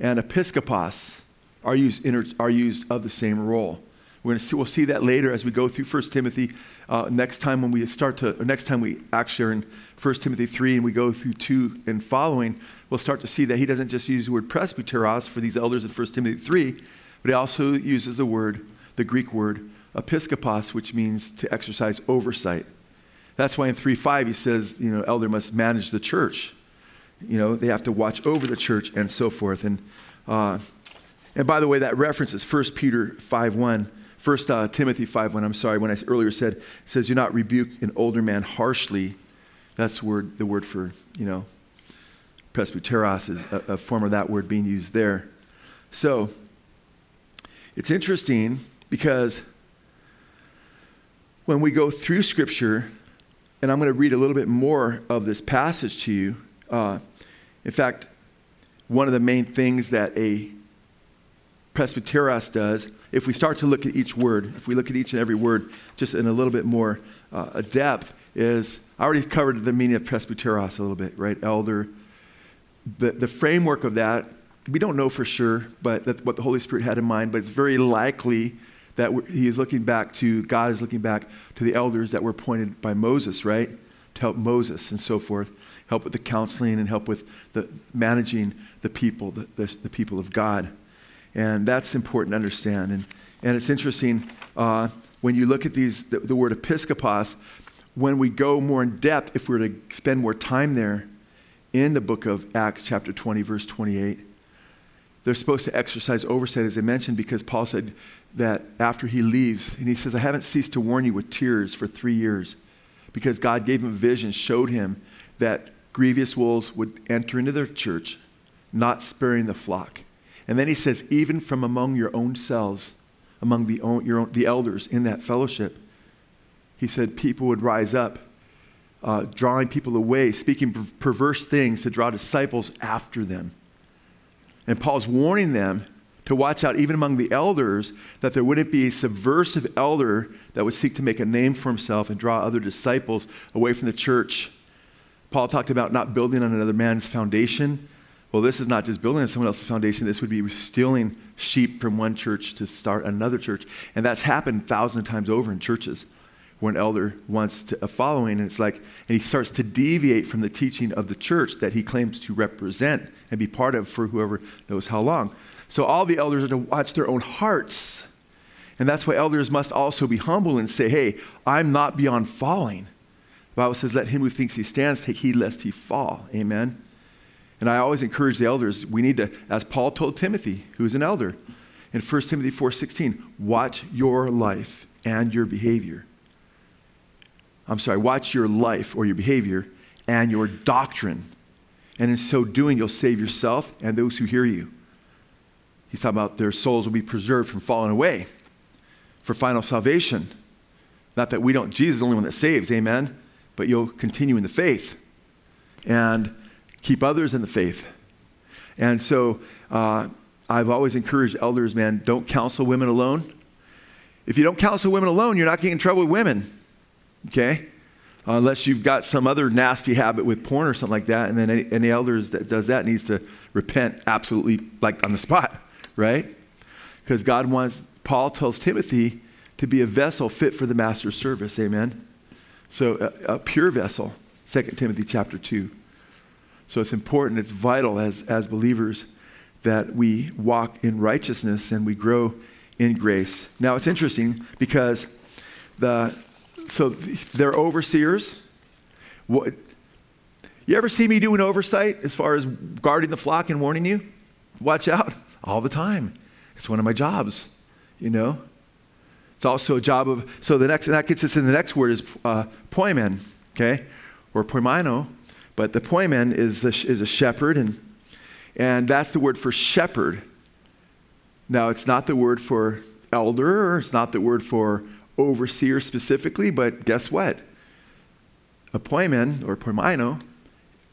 and episkopos are used, inter- are used of the same role. We're gonna see, we'll see that later as we go through 1 Timothy. Uh, next time when we start to, next time we actually are in 1 Timothy 3 and we go through 2 and following, we'll start to see that he doesn't just use the word presbyteros for these elders in 1 Timothy 3, but he also uses the word, the Greek word, episkopos, which means to exercise oversight. That's why in 3.5 he says, you know, elder must manage the church. You know, they have to watch over the church and so forth. And, uh, and by the way, that reference is 1 Peter 5.1. 1 uh, Timothy 5.1, I'm sorry, when I earlier said, says, do not rebuke an older man harshly. That's word, the word for, you know, presbyteros is a, a form of that word being used there. So, it's interesting because when we go through Scripture, and I'm going to read a little bit more of this passage to you. Uh, in fact, one of the main things that a presbyteros does, if we start to look at each word, if we look at each and every word just in a little bit more uh, depth, is I already covered the meaning of presbyteros a little bit, right? Elder. The, the framework of that, we don't know for sure, but that's what the Holy Spirit had in mind, but it's very likely that he is looking back to, God is looking back to the elders that were appointed by Moses, right? To help Moses and so forth, help with the counseling and help with the managing the people, the, the, the people of God. And that's important to understand. And, and it's interesting uh, when you look at these, the, the word episkopos, when we go more in depth, if we were to spend more time there in the book of Acts, chapter 20, verse 28, they're supposed to exercise oversight, as I mentioned, because Paul said, that after he leaves, and he says, I haven't ceased to warn you with tears for three years because God gave him a vision, showed him that grievous wolves would enter into their church, not sparing the flock. And then he says, even from among your own selves, among the, own, own, the elders in that fellowship, he said people would rise up, uh, drawing people away, speaking per- perverse things to draw disciples after them. And Paul's warning them to watch out, even among the elders, that there wouldn't be a subversive elder that would seek to make a name for himself and draw other disciples away from the church. Paul talked about not building on another man's foundation. Well, this is not just building on someone else's foundation, this would be stealing sheep from one church to start another church. And that's happened thousands of times over in churches where an elder wants to, a following, and it's like, and he starts to deviate from the teaching of the church that he claims to represent and be part of for whoever knows how long. So all the elders are to watch their own hearts. And that's why elders must also be humble and say, hey, I'm not beyond falling. The Bible says, let him who thinks he stands take heed lest he fall. Amen. And I always encourage the elders, we need to, as Paul told Timothy, who's an elder, in 1 Timothy 4:16, watch your life and your behavior. I'm sorry, watch your life or your behavior and your doctrine. And in so doing, you'll save yourself and those who hear you. He's talking about their souls will be preserved from falling away for final salvation. Not that we don't, Jesus is the only one that saves, amen? But you'll continue in the faith and keep others in the faith. And so uh, I've always encouraged elders, man, don't counsel women alone. If you don't counsel women alone, you're not getting in trouble with women, okay? unless you've got some other nasty habit with porn or something like that, and then any, any elders that does that needs to repent absolutely, like on the spot right? Because God wants, Paul tells Timothy to be a vessel fit for the master's service. Amen? So a, a pure vessel, 2 Timothy chapter 2. So it's important, it's vital as, as believers that we walk in righteousness and we grow in grace. Now it's interesting because the so they're overseers. What, you ever see me doing oversight as far as guarding the flock and warning you? Watch out all the time. It's one of my jobs, you know. It's also a job of so the next and that gets us in the next word is uh, poimen, okay, or poimano, but the poimen is the, is a shepherd and and that's the word for shepherd. Now it's not the word for elder, it's not the word for overseer specifically, but guess what? A poimen or poimano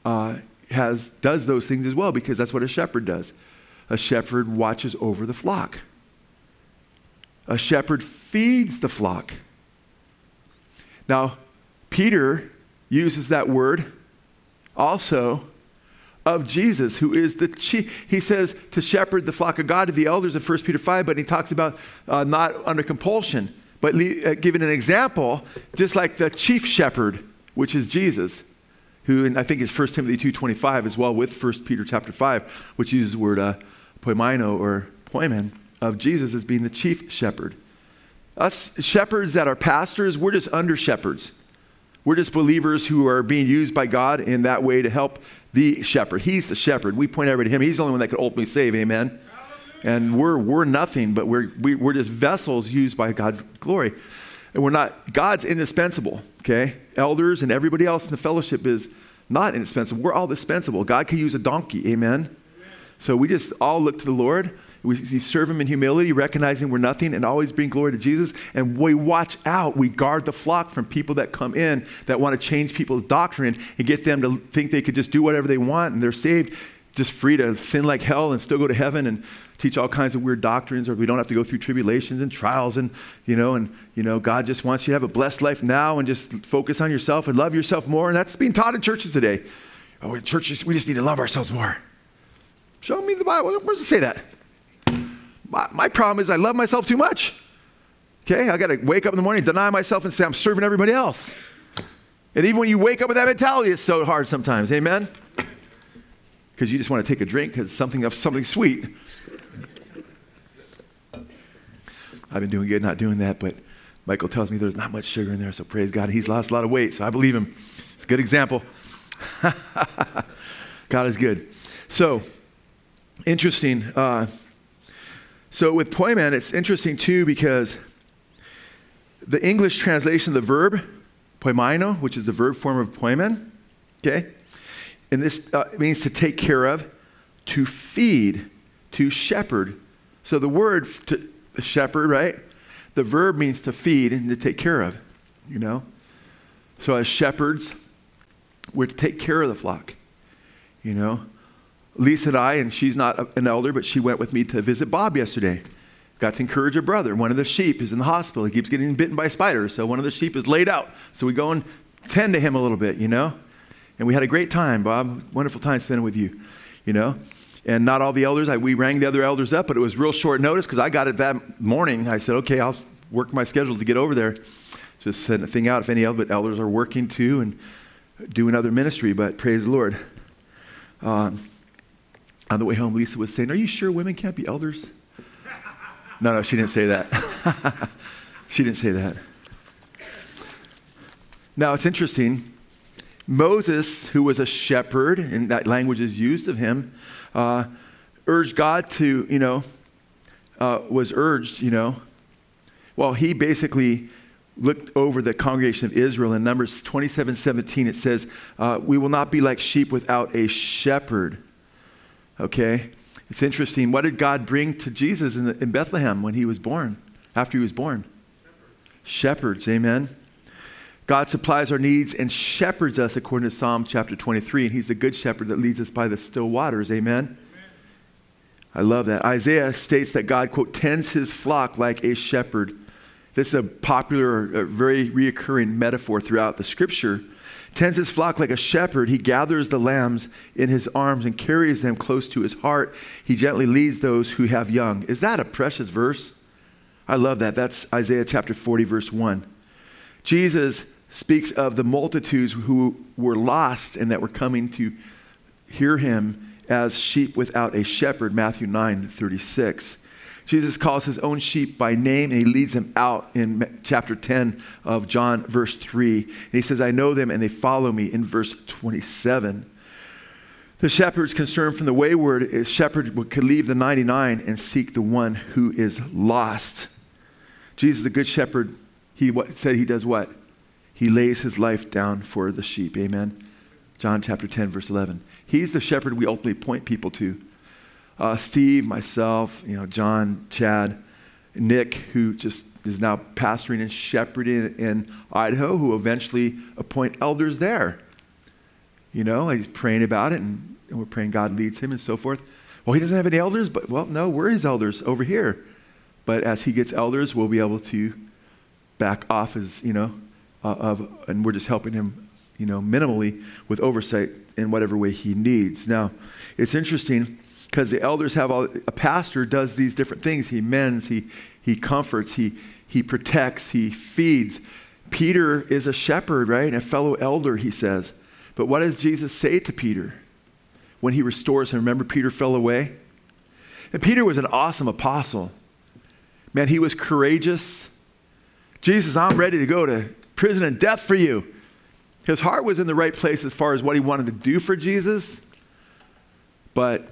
uh, has, does those things as well because that's what a shepherd does. A shepherd watches over the flock. A shepherd feeds the flock. Now, Peter uses that word also of Jesus, who is the chief. He says to shepherd the flock of God to the elders of 1 Peter 5, but he talks about uh, not under compulsion, but le- uh, giving an example, just like the chief shepherd, which is Jesus, who, I think is 1 Timothy 2.25 as well with 1 Peter chapter 5, which uses the word uh, poimino or poimen of Jesus as being the chief shepherd. Us shepherds that are pastors, we're just under shepherds. We're just believers who are being used by God in that way to help the shepherd. He's the shepherd. We point everybody to him. He's the only one that could ultimately save. Amen. And we're, we're nothing, but we're, we, are we are just vessels used by God's glory. And we're not, God's indispensable, okay? Elders and everybody else in the fellowship is not indispensable. We're all dispensable. God can use a donkey. Amen. Amen. So we just all look to the Lord we serve Him in humility, recognizing we're nothing, and always bring glory to Jesus. And we watch out. We guard the flock from people that come in that want to change people's doctrine and get them to think they could just do whatever they want and they're saved, just free to sin like hell and still go to heaven and teach all kinds of weird doctrines, or we don't have to go through tribulations and trials. And, you know, and, you know, God just wants you to have a blessed life now and just focus on yourself and love yourself more. And that's being taught in churches today. Oh, in churches, we just need to love ourselves more. Show me the Bible. Where does it say that? My, my problem is I love myself too much. Okay, I got to wake up in the morning, deny myself, and say I'm serving everybody else. And even when you wake up with that mentality, it's so hard sometimes. Amen? Because you just want to take a drink because something of something sweet. I've been doing good, not doing that, but Michael tells me there's not much sugar in there, so praise God. He's lost a lot of weight, so I believe him. It's a good example. God is good. So, interesting. Uh, so with poimen, it's interesting too because the English translation of the verb, poimino, which is the verb form of poimen, okay? And this uh, means to take care of, to feed, to shepherd. So the word to shepherd, right? The verb means to feed and to take care of, you know? So as shepherds, we're to take care of the flock, you know? Lisa and I, and she's not an elder, but she went with me to visit Bob yesterday. Got to encourage her brother. One of the sheep is in the hospital. He keeps getting bitten by spiders. So one of the sheep is laid out. So we go and tend to him a little bit, you know? And we had a great time, Bob. Wonderful time spending with you, you know? And not all the elders, I, we rang the other elders up, but it was real short notice because I got it that morning. I said, okay, I'll work my schedule to get over there. Just send a thing out if any other elders are working too and doing other ministry, but praise the Lord. Um, on the way home, Lisa was saying, Are you sure women can't be elders? No, no, she didn't say that. she didn't say that. Now, it's interesting. Moses, who was a shepherd, and that language is used of him, uh, urged God to, you know, uh, was urged, you know, well, he basically looked over the congregation of Israel in Numbers 27 17. It says, uh, We will not be like sheep without a shepherd. Okay? It's interesting. What did God bring to Jesus in, the, in Bethlehem when he was born, after he was born? Shepherds. Shepherds, amen. God supplies our needs and shepherds us according to Psalm chapter 23. And he's a good shepherd that leads us by the still waters. Amen. Amen. I love that. Isaiah states that God, quote, tends his flock like a shepherd. This is a popular, a very reoccurring metaphor throughout the scripture tends his flock like a shepherd. He gathers the lambs in his arms and carries them close to his heart. He gently leads those who have young. Is that a precious verse? I love that. That's Isaiah chapter 40, verse 1. Jesus speaks of the multitudes who were lost and that were coming to hear him as sheep without a shepherd, Matthew 9 36. Jesus calls his own sheep by name and he leads them out in chapter 10 of John, verse 3. And he says, I know them and they follow me in verse 27. The shepherd's concern from the wayward is shepherd could leave the 99 and seek the one who is lost. Jesus, the good shepherd, he said he does what? He lays his life down for the sheep. Amen. John chapter 10, verse 11. He's the shepherd we ultimately point people to. Uh, Steve, myself, you know, John, Chad, Nick, who just is now pastoring and shepherding in Idaho, who eventually appoint elders there. You know, he's praying about it, and, and we're praying God leads him and so forth. Well, he doesn't have any elders, but well, no, we're his elders over here. But as he gets elders, we'll be able to back off as, you know, uh, of, and we're just helping him, you know, minimally with oversight in whatever way he needs. Now, it's interesting because the elders have all, a pastor does these different things. He mends, he, he comforts, he, he protects, he feeds. Peter is a shepherd, right? And A fellow elder, he says. But what does Jesus say to Peter when he restores him? Remember, Peter fell away? And Peter was an awesome apostle. Man, he was courageous. Jesus, I'm ready to go to prison and death for you. His heart was in the right place as far as what he wanted to do for Jesus. But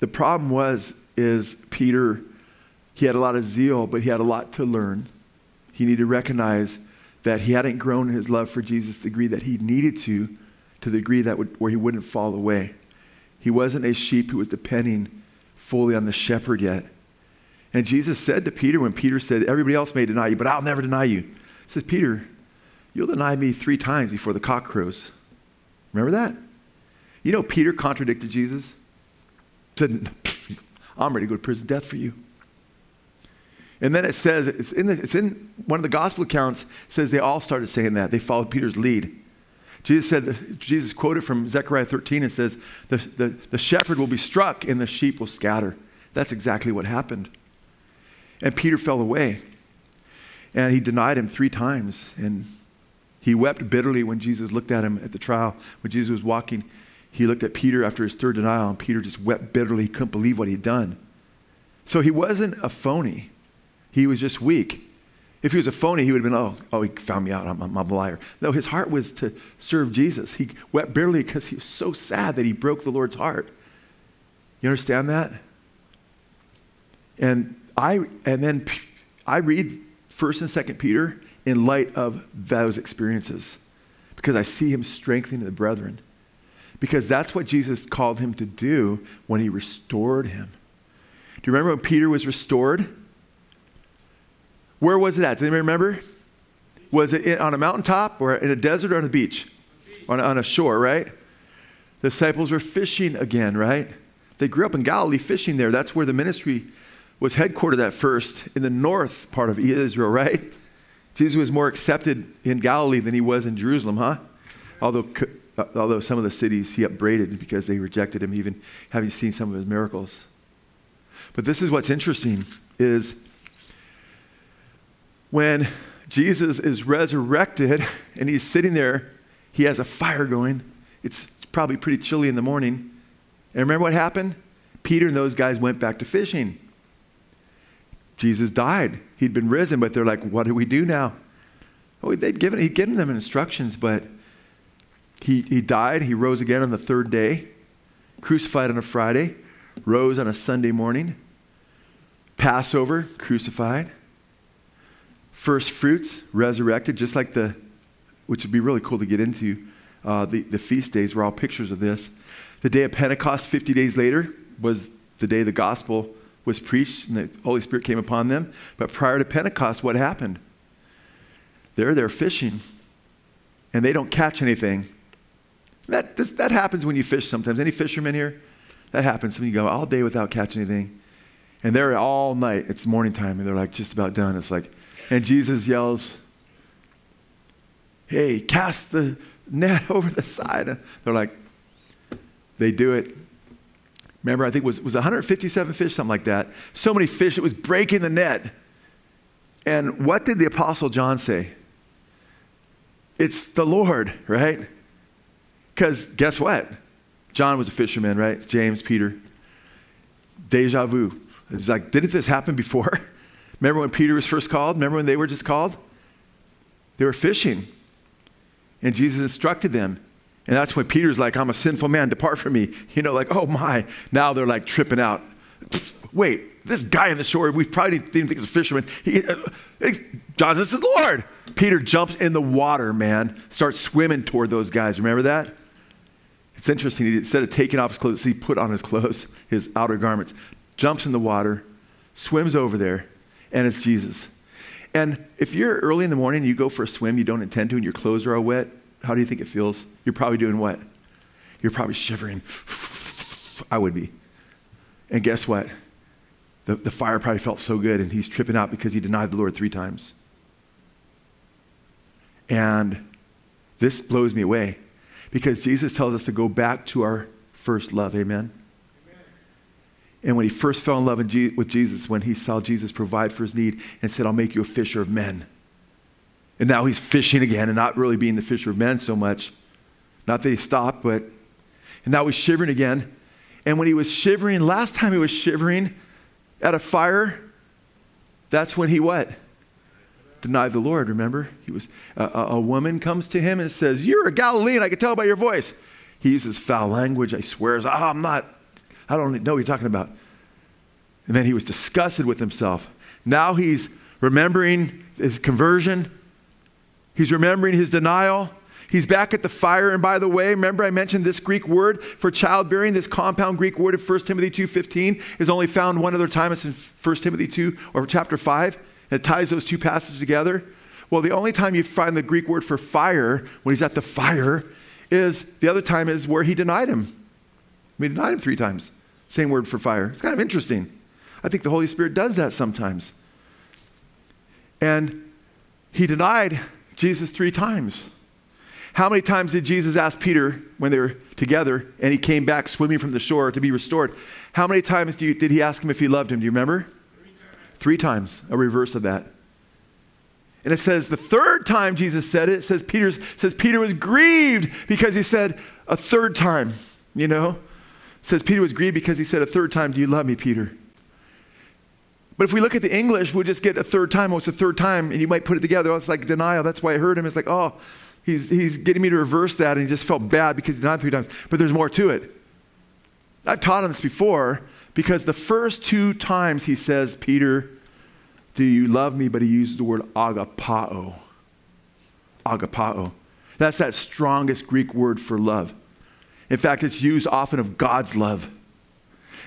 the problem was is Peter he had a lot of zeal, but he had a lot to learn. He needed to recognize that he hadn't grown in his love for Jesus to the degree that he needed to, to the degree that would, where he wouldn't fall away. He wasn't a sheep who was depending fully on the shepherd yet. And Jesus said to Peter, when Peter said, Everybody else may deny you, but I'll never deny you. He says, Peter, you'll deny me three times before the cock crows. Remember that? You know, Peter contradicted Jesus. Said, I'm ready to go to prison death for you. And then it says, it's in, the, it's in one of the gospel accounts, says they all started saying that. They followed Peter's lead. Jesus said, Jesus quoted from Zechariah 13 and says, the, the, the shepherd will be struck and the sheep will scatter. That's exactly what happened. And Peter fell away. And he denied him three times. And he wept bitterly when Jesus looked at him at the trial. When Jesus was walking, he looked at Peter after his third denial, and Peter just wept bitterly. He couldn't believe what he'd done. So he wasn't a phony, he was just weak. If he was a phony, he would have been, oh, oh, he found me out. I'm, I'm, I'm a liar. No, his heart was to serve Jesus. He wept bitterly because he was so sad that he broke the Lord's heart. You understand that? And I and then I read First and Second Peter in light of those experiences because I see him strengthening the brethren. Because that's what Jesus called him to do when he restored him. Do you remember when Peter was restored? Where was it at? Do you remember? Was it on a mountaintop or in a desert or on a beach? On a, on a shore, right? The disciples were fishing again, right? They grew up in Galilee fishing there. That's where the ministry was headquartered at first in the north part of Israel, right? Jesus was more accepted in Galilee than he was in Jerusalem, huh? Although, although some of the cities he upbraided because they rejected him, even having seen some of his miracles. But this is what's interesting is when Jesus is resurrected and he's sitting there, he has a fire going. It's probably pretty chilly in the morning. And remember what happened? Peter and those guys went back to fishing. Jesus died. He'd been risen, but they're like, what do we do now? Oh, they'd given, he'd given them instructions, but he, he died. He rose again on the third day, crucified on a Friday, rose on a Sunday morning, Passover, crucified, first fruits, resurrected, just like the, which would be really cool to get into. Uh, the, the feast days were all pictures of this. The day of Pentecost, 50 days later, was the day the gospel was preached and the Holy Spirit came upon them. But prior to Pentecost, what happened? They're there fishing and they don't catch anything. That, this, that happens when you fish sometimes. Any fishermen here? That happens when you go all day without catching anything. And they're all night. It's morning time and they're like just about done. It's like, and Jesus yells, Hey, cast the net over the side. They're like, they do it. Remember, I think it was, was 157 fish, something like that. So many fish, it was breaking the net. And what did the Apostle John say? It's the Lord, right? Because guess what? John was a fisherman, right? James, Peter. Deja vu. It's like, didn't this happen before? Remember when Peter was first called? Remember when they were just called? They were fishing. And Jesus instructed them. And that's when Peter's like, I'm a sinful man, depart from me. You know, like, oh my. Now they're like tripping out. Wait, this guy on the shore, we probably didn't think it's a fisherman. He, uh, John, is the Lord. Peter jumps in the water, man, starts swimming toward those guys. Remember that? It's interesting. Instead of taking off his clothes, he put on his clothes, his outer garments, jumps in the water, swims over there, and it's Jesus. And if you're early in the morning and you go for a swim you don't intend to and your clothes are all wet, how do you think it feels? You're probably doing what? You're probably shivering. I would be. And guess what? The, the fire probably felt so good and he's tripping out because he denied the Lord three times. And this blows me away because Jesus tells us to go back to our first love. Amen. Amen. And when he first fell in love with Jesus, when he saw Jesus provide for his need and said, I'll make you a fisher of men. And now he's fishing again and not really being the fisher of men so much. Not that he stopped, but, and now he's shivering again. And when he was shivering, last time he was shivering at a fire, that's when he what? Denied the Lord, remember? He was, a, a woman comes to him and says, You're a Galilean, I can tell by your voice. He uses foul language. I swear, oh, I'm not I don't know what you're talking about. And then he was disgusted with himself. Now he's remembering his conversion, he's remembering his denial. He's back at the fire. And by the way, remember I mentioned this Greek word for childbearing, this compound Greek word of 1 Timothy 2.15 is only found one other time. It's in 1 Timothy 2 or chapter 5. It ties those two passages together. Well, the only time you find the Greek word for fire, when he's at the fire, is the other time is where he denied him. He denied him three times. Same word for fire. It's kind of interesting. I think the Holy Spirit does that sometimes. And he denied Jesus three times. How many times did Jesus ask Peter when they were together and he came back swimming from the shore to be restored? How many times you, did he ask him if he loved him? Do you remember? Three times. A reverse of that. And it says the third time Jesus said it, it says Peter says Peter was grieved because he said a third time, you know? says Peter was grieved because he said a third time, Do you love me, Peter? But if we look at the English, we'll just get a third time. Oh, it's a third time, and you might put it together. Oh, it's like denial. That's why I heard him. It's like, oh, he's, he's getting me to reverse that, and he just felt bad because he denied three times. But there's more to it. I've taught on this before because the first two times he says, Peter, do you love me? But he uses the word agapao. Agapao. That's that strongest Greek word for love. In fact, it's used often of God's love.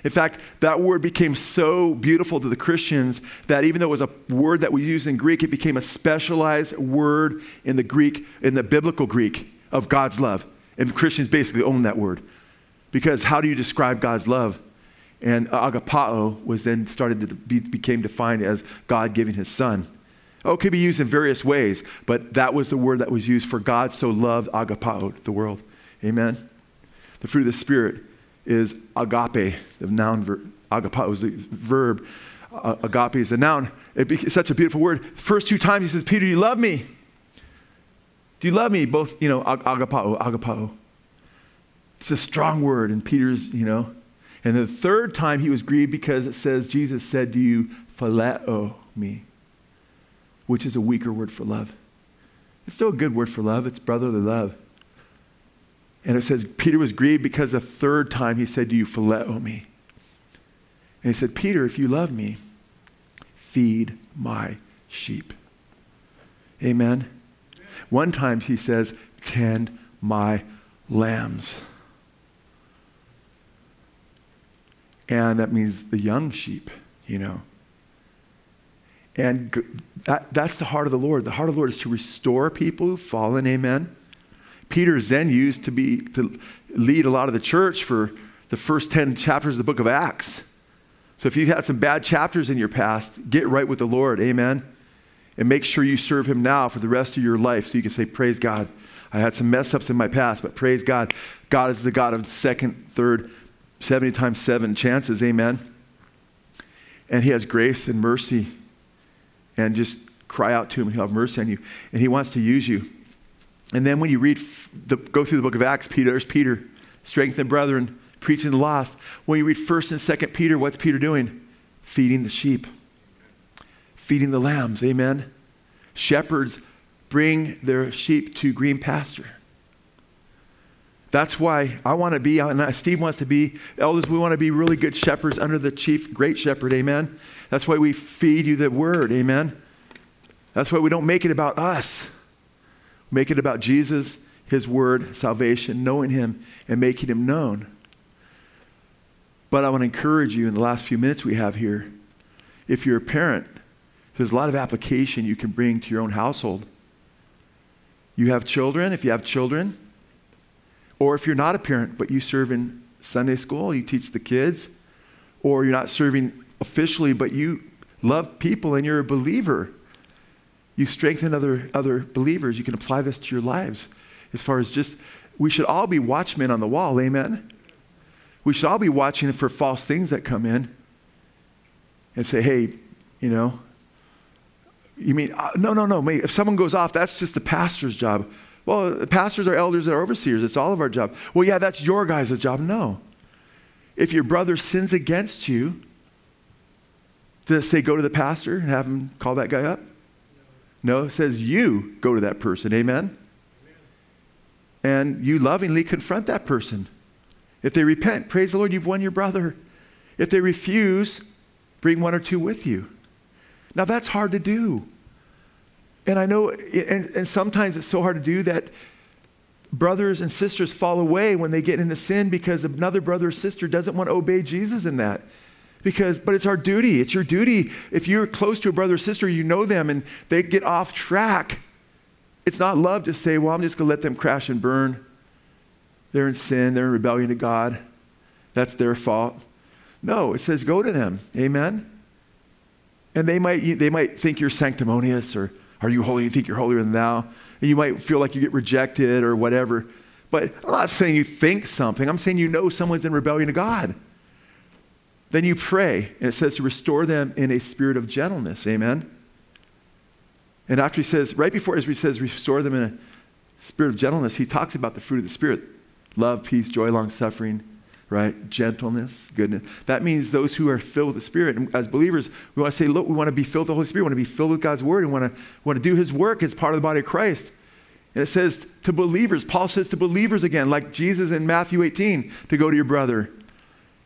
In fact, that word became so beautiful to the Christians that even though it was a word that we use in Greek, it became a specialized word in the Greek, in the biblical Greek of God's love. And Christians basically own that word. Because how do you describe God's love? And agapao was then started to be, became defined as God giving his son. Oh, it could be used in various ways, but that was the word that was used for God so loved agapao, the world. Amen. The fruit of the Spirit is agape, the noun verb. Agapao is the verb. Uh, agape is the noun. it's such a beautiful word. First two times he says, Peter, you love me. Do you love me? Both, you know, agapao, agapao. It's a strong word, and Peter's, you know. And the third time he was grieved because it says, Jesus said, to you phileo me? Which is a weaker word for love. It's still a good word for love, it's brotherly love. And it says, Peter was grieved because a third time he said, to you phileo me? And he said, Peter, if you love me, feed my sheep. Amen. One time he says, Tend my lambs. And that means the young sheep, you know. And that, that's the heart of the Lord. The heart of the Lord is to restore people who've fallen, amen Peter's then used to be to lead a lot of the church for the first 10 chapters of the book of Acts. So if you've had some bad chapters in your past, get right with the Lord. Amen. And make sure you serve him now for the rest of your life so you can say, Praise God. I had some mess ups in my past, but praise God. God is the God of second, third, 70 times seven chances. Amen. And he has grace and mercy. And just cry out to him and he'll have mercy on you. And he wants to use you. And then when you read, the, go through the book of Acts, Peter, there's Peter strengthen brethren, preaching the lost. When you read 1st and 2nd Peter, what's Peter doing? Feeding the sheep, feeding the lambs. Amen. Shepherds bring their sheep to green pasture. That's why I want to be, and Steve wants to be, elders, we want to be really good shepherds under the chief, great shepherd, amen? That's why we feed you the word, amen? That's why we don't make it about us. Make it about Jesus, his word, salvation, knowing him, and making him known. But I want to encourage you in the last few minutes we have here, if you're a parent, there's a lot of application you can bring to your own household. You have children, if you have children, or if you're not a parent, but you serve in Sunday school, you teach the kids, or you're not serving officially, but you love people and you're a believer, you strengthen other, other believers. You can apply this to your lives as far as just, we should all be watchmen on the wall, amen? We should all be watching for false things that come in and say, hey, you know, you mean, uh, no, no, no. If someone goes off, that's just the pastor's job. Well, pastors are elders and overseers. It's all of our job. Well, yeah, that's your guys' job. No. If your brother sins against you, it say go to the pastor and have him call that guy up? No, it says you go to that person. Amen? And you lovingly confront that person. If they repent, praise the Lord, you've won your brother. If they refuse, bring one or two with you. Now, that's hard to do. And I know, and, and sometimes it's so hard to do that brothers and sisters fall away when they get into sin because another brother or sister doesn't want to obey Jesus in that. Because, but it's our duty. It's your duty. If you're close to a brother or sister, you know them, and they get off track. It's not love to say, well, I'm just going to let them crash and burn. They're in sin, they're in rebellion to God. That's their fault. No, it says go to them. Amen? And they might, they might think you're sanctimonious or are you holy? You think you're holier than thou? And you might feel like you get rejected or whatever. But I'm not saying you think something. I'm saying you know someone's in rebellion to God. Then you pray, and it says to restore them in a spirit of gentleness. Amen? And after he says, right before he says restore them in a spirit of gentleness, he talks about the fruit of the Spirit love, peace, joy, long suffering, right? Gentleness, goodness. That means those who are filled with the Spirit. And as believers, we want to say, look, we want to be filled with the Holy Spirit. We want to be filled with God's Word. We want to, want to do His work as part of the body of Christ. And it says to believers, Paul says to believers again, like Jesus in Matthew 18, to go to your brother.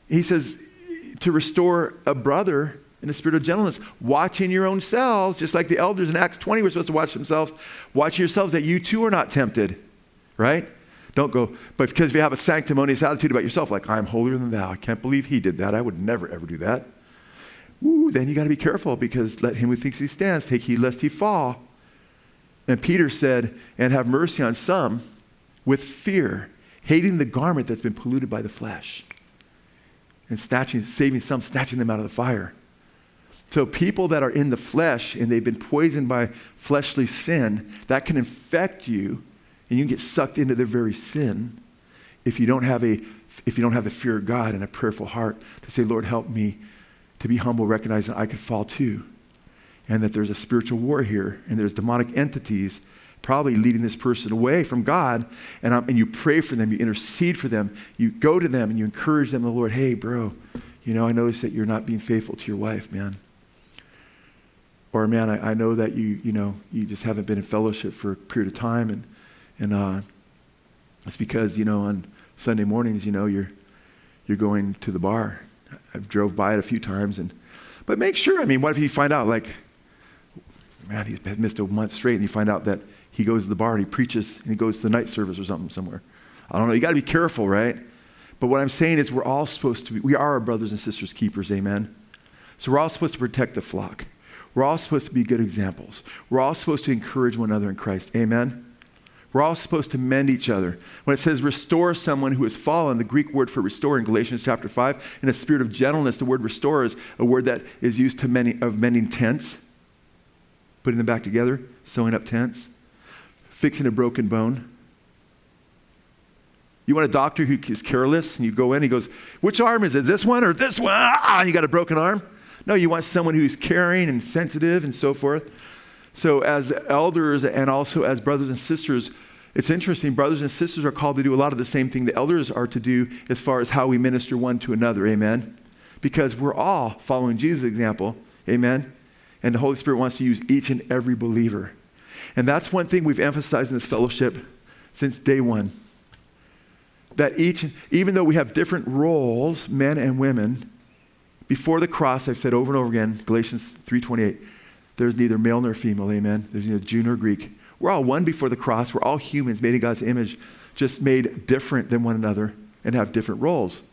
He says to restore a brother in a spirit of gentleness, watching your own selves, just like the elders in Acts 20 were supposed to watch themselves, watch yourselves that you too are not tempted, right? Don't go, but because if you have a sanctimonious attitude about yourself, like, I'm holier than thou, I can't believe he did that, I would never ever do that. Ooh, then you got to be careful because let him who thinks he stands take heed lest he fall. And Peter said, and have mercy on some with fear, hating the garment that's been polluted by the flesh, and snatching, saving some, snatching them out of the fire. So, people that are in the flesh and they've been poisoned by fleshly sin, that can infect you and you can get sucked into their very sin if you don't have a if you don't have the fear of God and a prayerful heart to say, Lord, help me to be humble, recognizing I could fall too. And that there's a spiritual war here, and there's demonic entities probably leading this person away from God. And, um, and you pray for them, you intercede for them, you go to them and you encourage them, the Lord, hey, bro, you know, I notice that you're not being faithful to your wife, man. Or, man, I, I know that you, you know, you just haven't been in fellowship for a period of time, and and uh, it's because, you know, on Sunday mornings, you know, you're, you're going to the bar. I've drove by it a few times. and But make sure, I mean, what if you find out, like, man, he's missed a month straight, and you find out that he goes to the bar and he preaches and he goes to the night service or something somewhere. I don't know. You got to be careful, right? But what I'm saying is we're all supposed to be, we are our brothers and sisters keepers, amen? So we're all supposed to protect the flock. We're all supposed to be good examples. We're all supposed to encourage one another in Christ, amen? We're all supposed to mend each other. When it says restore someone who has fallen, the Greek word for restore in Galatians chapter 5, in a spirit of gentleness, the word restore is a word that is used to many, of mending tents, putting them back together, sewing up tents, fixing a broken bone. You want a doctor who is careless, and you go in, he goes, Which arm is it? This one or this one? Ah, you got a broken arm? No, you want someone who's caring and sensitive and so forth. So, as elders and also as brothers and sisters, It's interesting, brothers and sisters are called to do a lot of the same thing the elders are to do as far as how we minister one to another. Amen? Because we're all following Jesus' example. Amen? And the Holy Spirit wants to use each and every believer. And that's one thing we've emphasized in this fellowship since day one. That each, even though we have different roles, men and women, before the cross, I've said over and over again, Galatians 3.28, there's neither male nor female, amen? There's neither Jew nor Greek. We're all one before the cross. We're all humans made in God's image, just made different than one another and have different roles.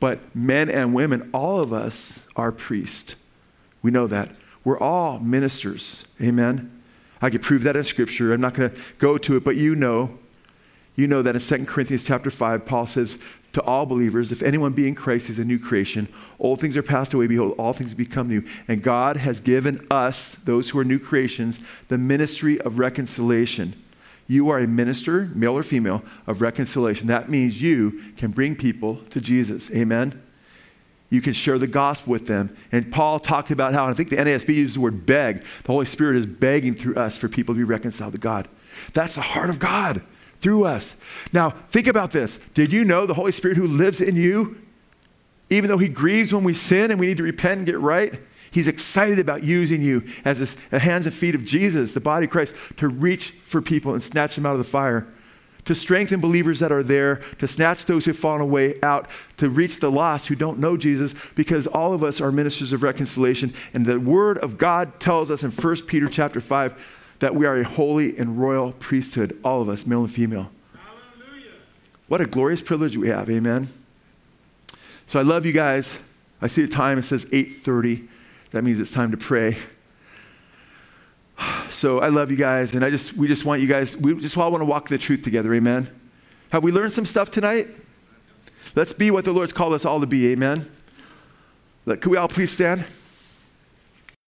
But men and women, all of us are priests. We know that. We're all ministers. Amen. I could prove that in scripture. I'm not going to go to it, but you know, you know that in 2 Corinthians chapter 5, Paul says to all believers, if anyone be in Christ is a new creation, old things are passed away, behold, all things become new. And God has given us, those who are new creations, the ministry of reconciliation. You are a minister, male or female, of reconciliation. That means you can bring people to Jesus. Amen? You can share the gospel with them. And Paul talked about how, I think the NASB uses the word beg. The Holy Spirit is begging through us for people to be reconciled to God. That's the heart of God through us. Now, think about this. Did you know the Holy Spirit who lives in you, even though he grieves when we sin and we need to repent and get right, he's excited about using you as this, the hands and feet of Jesus, the body of Christ, to reach for people and snatch them out of the fire to strengthen believers that are there, to snatch those who've fallen away out, to reach the lost who don't know Jesus, because all of us are ministers of reconciliation. And the word of God tells us in 1 Peter chapter 5 that we are a holy and royal priesthood, all of us, male and female. Hallelujah. What a glorious privilege we have, amen. So I love you guys. I see the time, it says 8:30. That means it's time to pray. So I love you guys, and I just we just want you guys, we just all want to walk the truth together, amen. Have we learned some stuff tonight? Let's be what the Lord's called us all to be, amen. Let, could we all please stand?